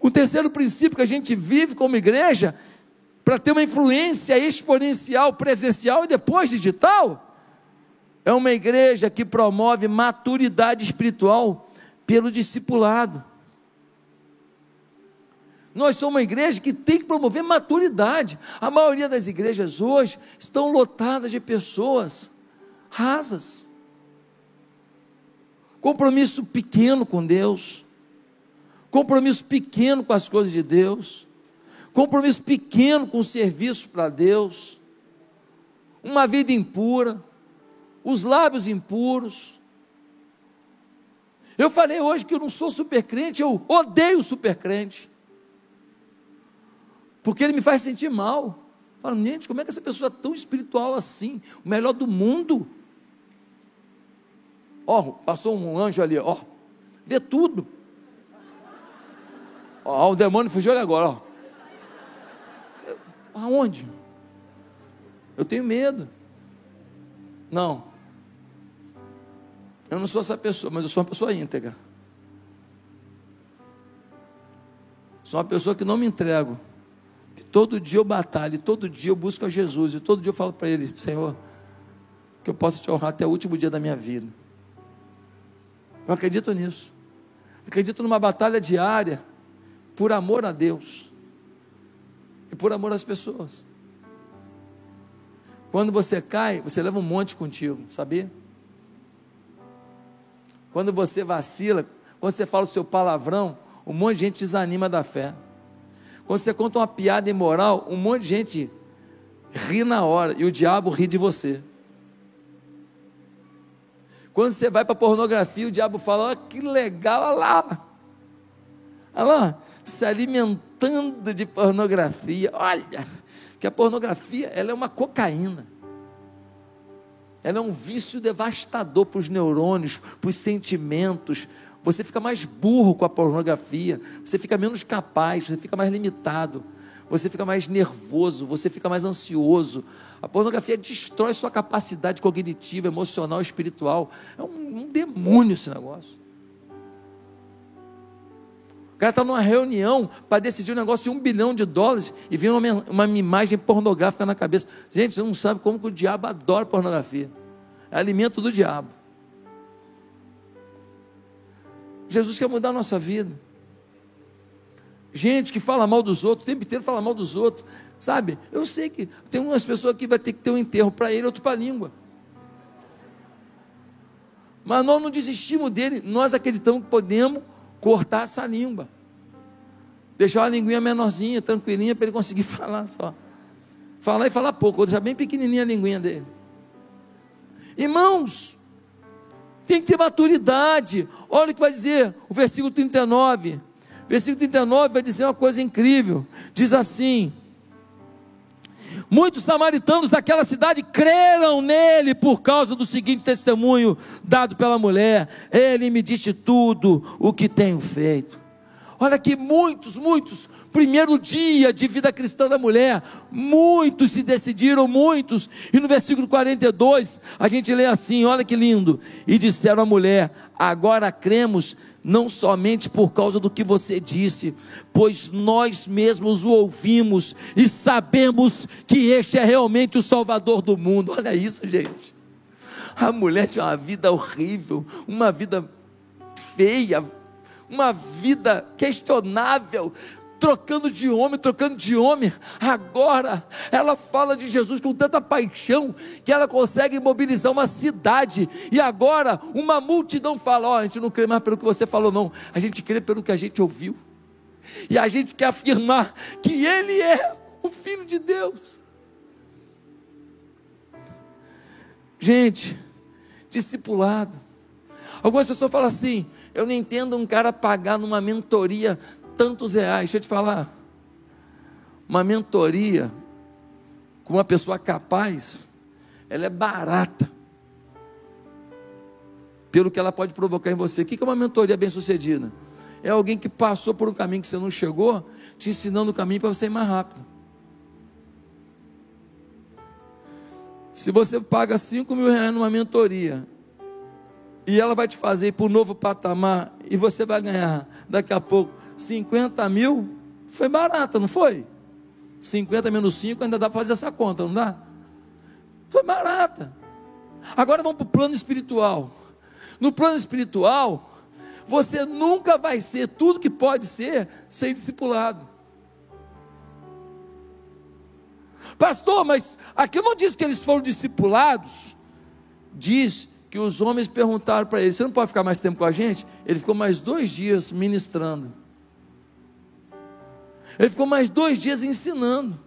O terceiro princípio que a gente vive como igreja para ter uma influência exponencial presencial e depois digital é uma igreja que promove maturidade espiritual pelo discipulado. Nós somos uma igreja que tem que promover maturidade. A maioria das igrejas hoje estão lotadas de pessoas rasas. Compromisso pequeno com Deus. Compromisso pequeno com as coisas de Deus. Compromisso pequeno com o serviço para Deus. Uma vida impura. Os lábios impuros. Eu falei hoje que eu não sou super crente, eu odeio super crente porque ele me faz sentir mal. Fala, gente, como é que essa pessoa é tão espiritual assim? O melhor do mundo. Ó, passou um anjo ali, ó, vê tudo. Ó, o demônio fugiu ali agora, ó. Aonde? Eu tenho medo. Não. Eu não sou essa pessoa, mas eu sou uma pessoa íntegra. Sou uma pessoa que não me entrego. Todo dia eu batalho, todo dia eu busco a Jesus, e todo dia eu falo para Ele: Senhor, que eu possa te honrar até o último dia da minha vida. Eu acredito nisso. Acredito numa batalha diária, por amor a Deus e por amor às pessoas. Quando você cai, você leva um monte contigo, sabia? Quando você vacila, quando você fala o seu palavrão, um monte de gente desanima da fé. Quando você conta uma piada imoral, um monte de gente ri na hora e o diabo ri de você. Quando você vai para pornografia, o diabo fala: oh, que legal, olha lá. Olha lá, se alimentando de pornografia. Olha, que a pornografia ela é uma cocaína. Ela é um vício devastador para os neurônios, para os sentimentos, você fica mais burro com a pornografia, você fica menos capaz, você fica mais limitado, você fica mais nervoso, você fica mais ansioso. A pornografia destrói sua capacidade cognitiva, emocional, espiritual. É um, um demônio esse negócio. Cara está numa reunião para decidir um negócio de um bilhão de dólares e vem uma, uma imagem pornográfica na cabeça. Gente, você não sabe como que o diabo adora pornografia. É alimento do diabo. Jesus quer mudar a nossa vida. Gente que fala mal dos outros, o tempo inteiro fala mal dos outros, sabe? Eu sei que tem umas pessoas que vai ter que ter um enterro para ele, outro para a língua. Mas nós não desistimos dele, nós acreditamos que podemos cortar essa língua. Deixar a linguinha menorzinha, tranquilinha, para ele conseguir falar só. Falar e falar pouco, vou deixar bem pequenininha a linguinha dele. Irmãos, tem que ter maturidade. Olha o que vai dizer o versículo 39. Versículo 39 vai dizer uma coisa incrível. Diz assim: Muitos samaritanos daquela cidade creram nele por causa do seguinte testemunho dado pela mulher: Ele me disse tudo o que tenho feito. Olha que muitos, muitos primeiro dia de vida cristã da mulher, muitos se decidiram, muitos, e no versículo 42 a gente lê assim: olha que lindo, e disseram à mulher: agora cremos, não somente por causa do que você disse, pois nós mesmos o ouvimos e sabemos que este é realmente o Salvador do mundo. Olha isso, gente. A mulher tinha uma vida horrível, uma vida feia, uma vida questionável, trocando de homem, trocando de homem. Agora ela fala de Jesus com tanta paixão que ela consegue mobilizar uma cidade. E agora uma multidão fala: Ó, oh, a gente não crê mais pelo que você falou, não. A gente crê pelo que a gente ouviu. E a gente quer afirmar que Ele é o Filho de Deus. Gente, discipulado. Algumas pessoas falam assim: eu não entendo um cara pagar numa mentoria tantos reais. Deixa eu te falar. Uma mentoria com uma pessoa capaz, ela é barata. Pelo que ela pode provocar em você. O que é uma mentoria bem sucedida? É alguém que passou por um caminho que você não chegou, te ensinando o caminho para você ir mais rápido. Se você paga 5 mil reais numa mentoria e ela vai te fazer para o novo patamar e você vai ganhar daqui a pouco 50 mil foi barata, não foi? 50 menos 5 ainda dá para fazer essa conta, não dá? Foi barata. Agora vamos para o plano espiritual. No plano espiritual, você nunca vai ser tudo que pode ser sem discipulado. Pastor, mas aqui não diz que eles foram discipulados. Diz que os homens perguntaram para ele: Você não pode ficar mais tempo com a gente? Ele ficou mais dois dias ministrando. Ele ficou mais dois dias ensinando.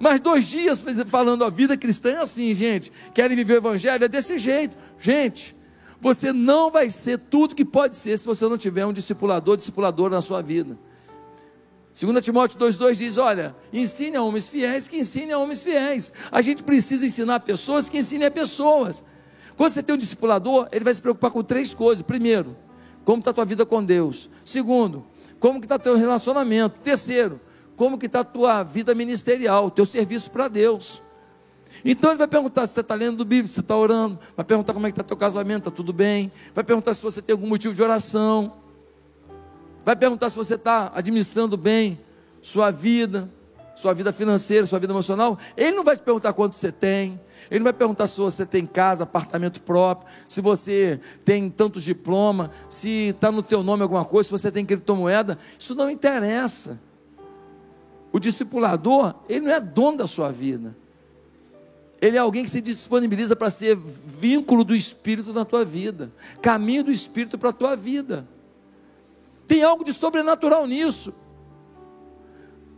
Mais dois dias falando a vida cristã é assim, gente. Querem viver o evangelho? É desse jeito. Gente, você não vai ser tudo que pode ser se você não tiver um discipulador, discipulador na sua vida. 2 Timóteo 2,2 diz: Olha, ensine a homens fiéis que ensine a homens fiéis. A gente precisa ensinar pessoas que ensinem a pessoas. Quando você tem um discipulador, ele vai se preocupar com três coisas. Primeiro, como está a tua vida com Deus. Segundo, como que está teu relacionamento. Terceiro, como que está a tua vida ministerial, teu serviço para Deus. Então ele vai perguntar se você está lendo Bíblia, se você está orando, vai perguntar como é que está teu casamento, está tudo bem, vai perguntar se você tem algum motivo de oração vai perguntar se você está administrando bem sua vida, sua vida financeira, sua vida emocional. Ele não vai te perguntar quanto você tem, ele não vai perguntar se você tem casa, apartamento próprio, se você tem tantos diplomas, se está no teu nome alguma coisa, se você tem criptomoeda. Isso não interessa. O discipulador, ele não é dono da sua vida. Ele é alguém que se disponibiliza para ser vínculo do Espírito na tua vida, caminho do Espírito para a tua vida. Tem algo de sobrenatural nisso.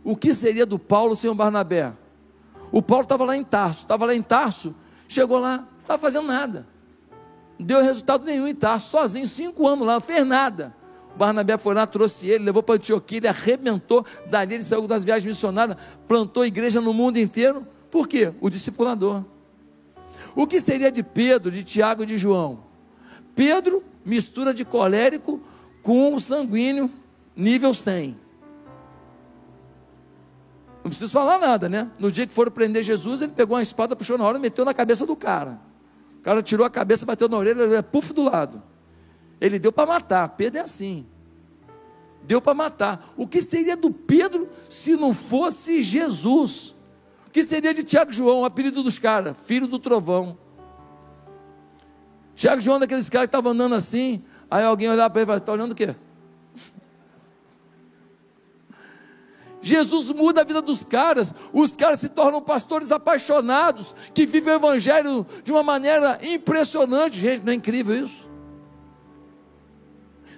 O que seria do Paulo sem o Barnabé? O Paulo estava lá em Tarso, estava lá em Tarso, chegou lá, não estava fazendo nada. Não deu resultado nenhum em Tarso, sozinho, cinco anos lá, não fez nada. O Barnabé foi lá, trouxe ele, levou para Antioquia, ele arrebentou, dali ele saiu das viagens missionárias, plantou igreja no mundo inteiro. Por quê? O discipulador. O que seria de Pedro, de Tiago e de João? Pedro, mistura de colérico com sanguíneo nível 100. Não preciso falar nada, né? No dia que foram prender Jesus, ele pegou uma espada, puxou na hora e meteu na cabeça do cara. O cara tirou a cabeça, bateu na orelha, ele puf do lado. Ele deu para matar. Pedro é assim. Deu para matar. O que seria do Pedro se não fosse Jesus? O que seria de Tiago João, o apelido dos caras? Filho do trovão. Tiago João, daqueles caras que estavam andando assim, Aí alguém olhar para ele e falar: está olhando o quê? Jesus muda a vida dos caras, os caras se tornam pastores apaixonados, que vivem o Evangelho de uma maneira impressionante. Gente, não é incrível isso?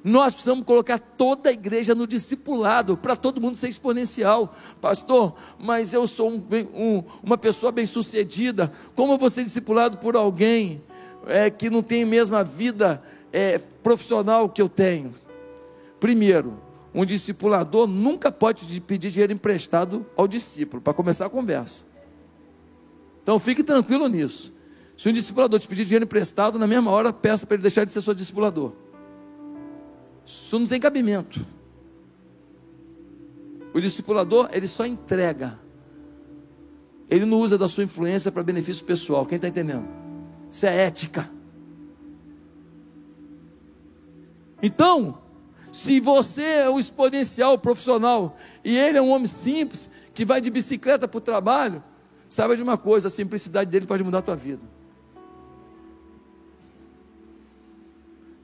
Nós precisamos colocar toda a igreja no discipulado, para todo mundo ser exponencial. Pastor, mas eu sou um, um, uma pessoa bem-sucedida, como eu vou ser discipulado por alguém é, que não tem a mesma vida é, profissional que eu tenho. Primeiro, um discipulador nunca pode pedir dinheiro emprestado ao discípulo, para começar a conversa. Então fique tranquilo nisso. Se um discipulador te pedir dinheiro emprestado, na mesma hora peça para ele deixar de ser seu discipulador. Isso não tem cabimento. O discipulador, ele só entrega. Ele não usa da sua influência para benefício pessoal. Quem está entendendo? Isso é ética. Então, se você é um exponencial profissional e ele é um homem simples que vai de bicicleta para o trabalho, saiba de uma coisa: a simplicidade dele pode mudar a tua vida.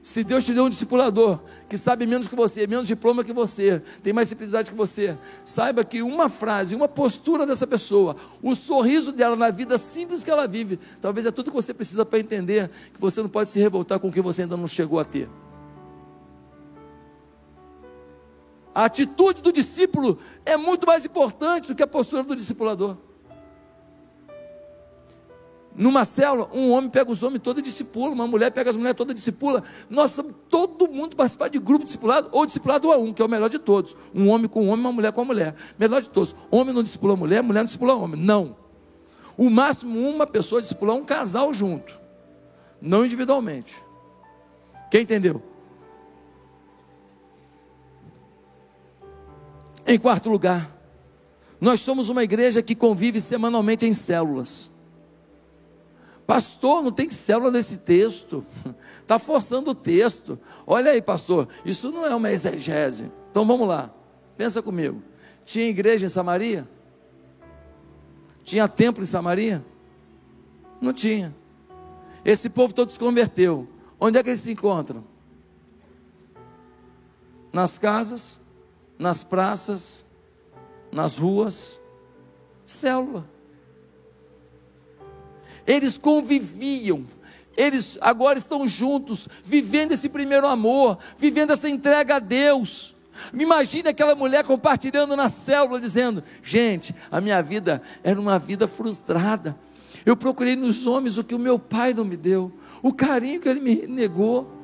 Se Deus te deu um discipulador que sabe menos que você, menos diploma que você, tem mais simplicidade que você, saiba que uma frase, uma postura dessa pessoa, o sorriso dela na vida simples que ela vive, talvez é tudo que você precisa para entender que você não pode se revoltar com o que você ainda não chegou a ter. A atitude do discípulo é muito mais importante do que a postura do discipulador. Numa célula, um homem pega os homens todos e discipula, uma mulher pega as mulheres todas e discipula. Precisamos todo mundo participar de grupo discipulado ou discipulado a um, que é o melhor de todos. Um homem com um homem, uma mulher com uma mulher. Melhor de todos. Homem não discipula mulher, mulher não discipula homem. Não. O máximo uma pessoa discipula um casal junto. Não individualmente. Quem entendeu? Em quarto lugar, nós somos uma igreja que convive semanalmente em células. Pastor, não tem célula nesse texto. Está forçando o texto. Olha aí, pastor, isso não é uma exegese. Então vamos lá, pensa comigo. Tinha igreja em Samaria? Tinha templo em Samaria? Não tinha. Esse povo todo se converteu. Onde é que eles se encontram? Nas casas, nas praças, nas ruas. Célula. Eles conviviam. Eles agora estão juntos, vivendo esse primeiro amor, vivendo essa entrega a Deus. Imagine aquela mulher compartilhando na célula, dizendo: Gente, a minha vida era uma vida frustrada. Eu procurei nos homens o que o meu pai não me deu, o carinho que ele me negou.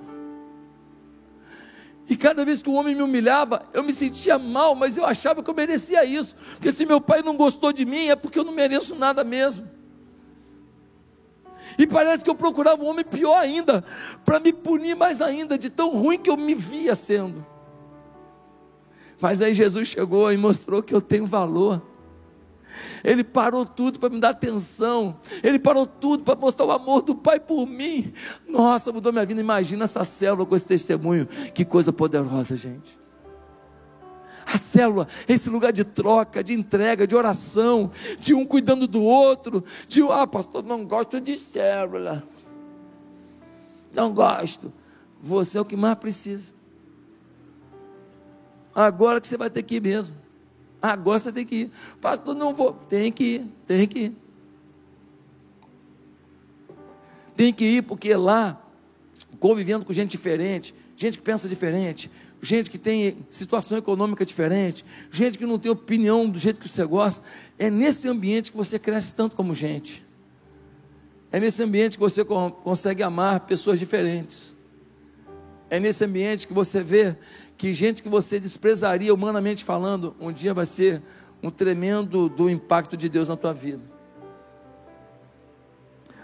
E cada vez que o homem me humilhava, eu me sentia mal, mas eu achava que eu merecia isso. Porque se meu pai não gostou de mim, é porque eu não mereço nada mesmo. E parece que eu procurava um homem pior ainda, para me punir mais ainda, de tão ruim que eu me via sendo. Mas aí Jesus chegou e mostrou que eu tenho valor. Ele parou tudo para me dar atenção. Ele parou tudo para mostrar o amor do Pai por mim. Nossa, mudou minha vida. Imagina essa célula com esse testemunho. Que coisa poderosa, gente. A célula, esse lugar de troca, de entrega, de oração, de um cuidando do outro, de ah, pastor, não gosto de célula. Não gosto. Você é o que mais precisa. Agora que você vai ter que ir mesmo. Agora você tem que ir. Pastor, não vou. Tem que ir, tem que ir. Tem que ir, porque lá, convivendo com gente diferente, gente que pensa diferente, gente que tem situação econômica diferente, gente que não tem opinião do jeito que você gosta, é nesse ambiente que você cresce tanto como gente. É nesse ambiente que você consegue amar pessoas diferentes. É nesse ambiente que você vê que gente que você desprezaria humanamente falando, um dia vai ser um tremendo do impacto de Deus na tua vida.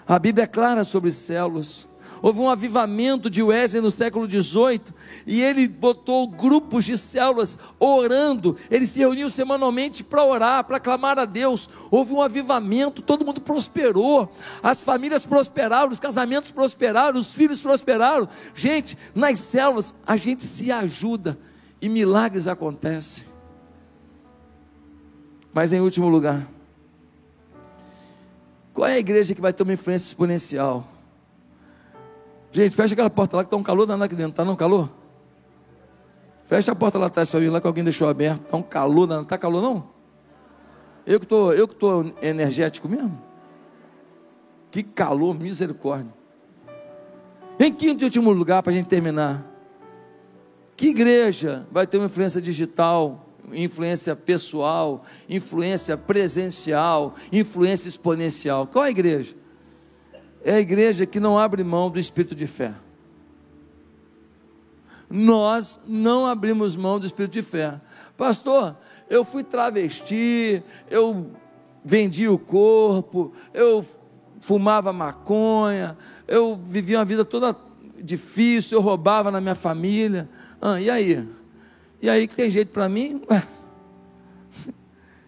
A Bíblia é clara sobre células. Houve um avivamento de Wesley no século XVIII e ele botou grupos de células orando. Ele se reuniu semanalmente para orar, para clamar a Deus. Houve um avivamento, todo mundo prosperou, as famílias prosperaram, os casamentos prosperaram, os filhos prosperaram. Gente, nas células a gente se ajuda e milagres acontecem. Mas em último lugar, qual é a igreja que vai ter uma influência exponencial? Gente, fecha aquela porta lá que está um calor danado aqui dentro, está não calor? Fecha a porta lá atrás para mim, lá que alguém deixou aberto. Está um calor danado, está calor não? Eu que tô, eu que estou energético mesmo? Que calor, misericórdia. Em quinto e último lugar, para a gente terminar. Que igreja vai ter uma influência digital, influência pessoal, influência presencial, influência exponencial? Qual a igreja? É a igreja que não abre mão do espírito de fé. Nós não abrimos mão do espírito de fé. Pastor, eu fui travesti, eu vendi o corpo, eu fumava maconha, eu vivia uma vida toda difícil, eu roubava na minha família. Ah, e aí? E aí que tem jeito para mim?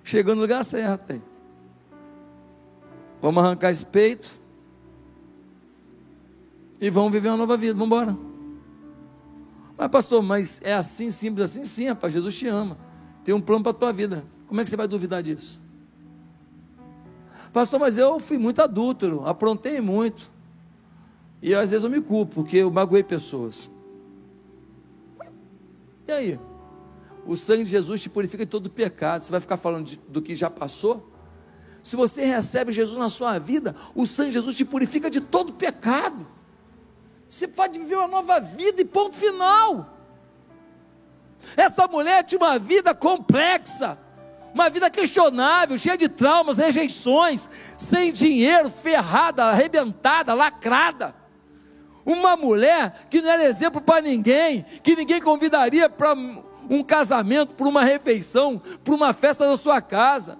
Chegou no lugar certo. Aí. Vamos arrancar esse peito e vão viver uma nova vida. Vamos embora. Mas, pastor, mas é assim, simples assim? Sim, rapaz, Jesus te ama. Tem um plano para a tua vida. Como é que você vai duvidar disso? Pastor, mas eu fui muito adúltero, aprontei muito. E às vezes eu me culpo, porque eu magoei pessoas. E aí? O sangue de Jesus te purifica de todo pecado. Você vai ficar falando de, do que já passou? Se você recebe Jesus na sua vida, o sangue de Jesus te purifica de todo pecado. Você pode viver uma nova vida e ponto final. Essa mulher tinha uma vida complexa, uma vida questionável, cheia de traumas, rejeições, sem dinheiro, ferrada, arrebentada, lacrada. Uma mulher que não era exemplo para ninguém, que ninguém convidaria para um casamento, para uma refeição, para uma festa na sua casa.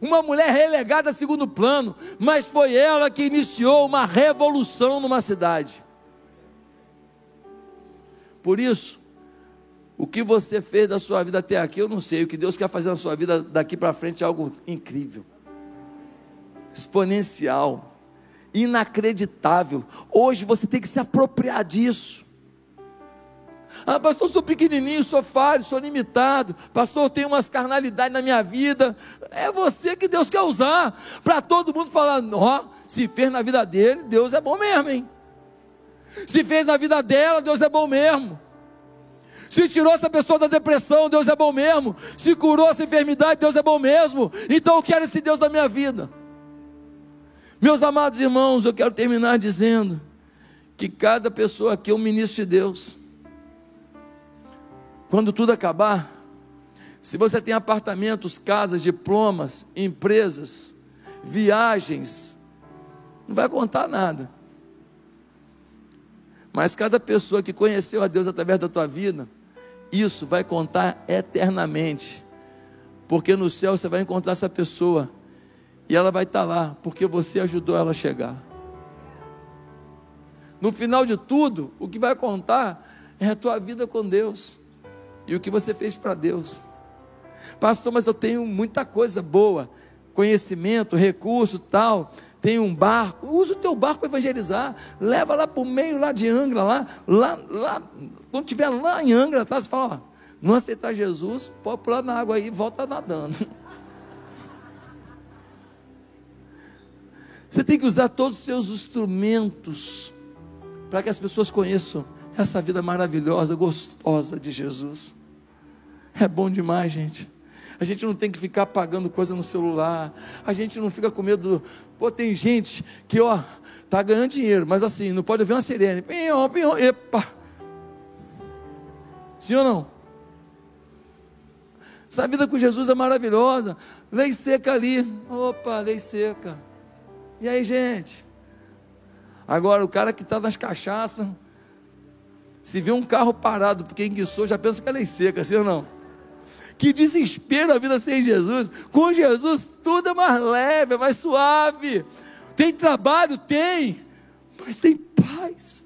Uma mulher relegada a segundo plano, mas foi ela que iniciou uma revolução numa cidade. Por isso, o que você fez da sua vida até aqui, eu não sei. O que Deus quer fazer na sua vida daqui para frente é algo incrível, exponencial, inacreditável. Hoje você tem que se apropriar disso. Ah, pastor, eu sou pequenininho, sou falho, sou limitado. Pastor, eu tenho umas carnalidades na minha vida. É você que Deus quer usar para todo mundo falar: ó, se fez na vida dele, Deus é bom mesmo, hein? Se fez na vida dela, Deus é bom mesmo. Se tirou essa pessoa da depressão, Deus é bom mesmo. Se curou essa enfermidade, Deus é bom mesmo. Então eu quero esse Deus na minha vida. Meus amados irmãos, eu quero terminar dizendo que cada pessoa aqui é um ministro de Deus. Quando tudo acabar, se você tem apartamentos, casas, diplomas, empresas, viagens, não vai contar nada. Mas cada pessoa que conheceu a Deus através da tua vida, isso vai contar eternamente. Porque no céu você vai encontrar essa pessoa e ela vai estar lá, porque você ajudou ela a chegar. No final de tudo, o que vai contar é a tua vida com Deus e o que você fez para Deus. Pastor, mas eu tenho muita coisa boa, conhecimento, recurso, tal. Tem um barco, usa o teu barco para evangelizar, leva lá para o meio lá de Angra, lá, lá, lá, quando estiver lá em Angra, tá, você fala, ó, não aceitar Jesus, pode pular na água aí e volta nadando. Você tem que usar todos os seus instrumentos para que as pessoas conheçam essa vida maravilhosa, gostosa de Jesus. É bom demais, gente. A gente não tem que ficar pagando coisa no celular. A gente não fica com medo. Pô, tem gente que, ó, tá ganhando dinheiro, mas assim, não pode ver uma sirene. Pinhão, pinhão, epa. Sim ou não? Essa vida com Jesus é maravilhosa. Lei seca ali. Opa, lei seca. E aí, gente? Agora, o cara que está nas cachaças, se vê um carro parado porque enguiçou, já pensa que é lei seca, sim ou não? Que desespero a vida sem Jesus. Com Jesus tudo é mais leve, é mais suave. Tem trabalho? Tem. Mas tem paz.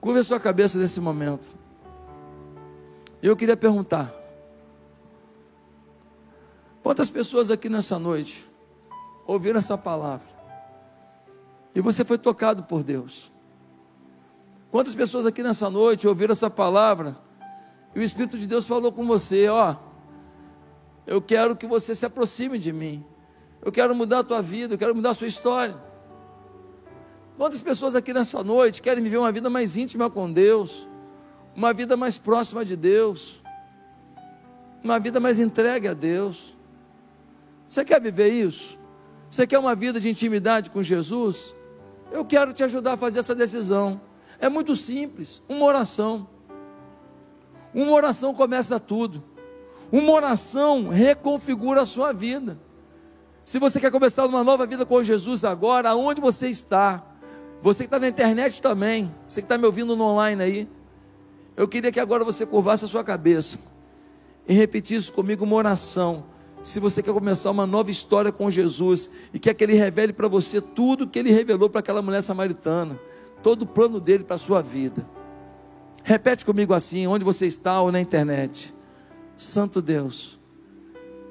Curva a sua cabeça nesse momento. Eu queria perguntar: quantas pessoas aqui nessa noite ouviram essa palavra e você foi tocado por Deus? Quantas pessoas aqui nessa noite ouviram essa palavra e o Espírito de Deus falou com você: Ó, eu quero que você se aproxime de mim. Eu quero mudar a tua vida, eu quero mudar a sua história. Quantas pessoas aqui nessa noite querem viver uma vida mais íntima com Deus, uma vida mais próxima de Deus, uma vida mais entregue a Deus? Você quer viver isso? Você quer uma vida de intimidade com Jesus? Eu quero te ajudar a fazer essa decisão. É muito simples, uma oração. Uma oração começa tudo. Uma oração reconfigura a sua vida. Se você quer começar uma nova vida com Jesus agora, aonde você está? Você que está na internet também, você que está me ouvindo no online aí, eu queria que agora você curvasse a sua cabeça e repetisse comigo uma oração. Se você quer começar uma nova história com Jesus e quer que Ele revele para você tudo que Ele revelou para aquela mulher samaritana, todo o plano dele para a sua vida. Repete comigo assim, onde você está ou na internet. Santo Deus,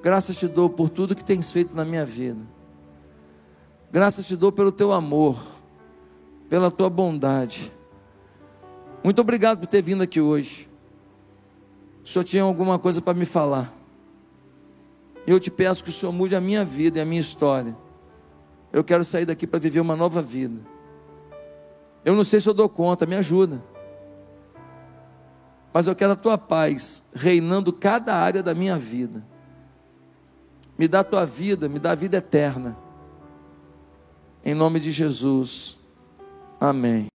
graças te dou por tudo que tens feito na minha vida. Graças te dou pelo teu amor, pela tua bondade. Muito obrigado por ter vindo aqui hoje. O Senhor tinha alguma coisa para me falar. Eu te peço que o Senhor mude a minha vida e a minha história. Eu quero sair daqui para viver uma nova vida. Eu não sei se eu dou conta, me ajuda mas eu quero a tua paz reinando cada área da minha vida. Me dá a tua vida, me dá a vida eterna. Em nome de Jesus. Amém.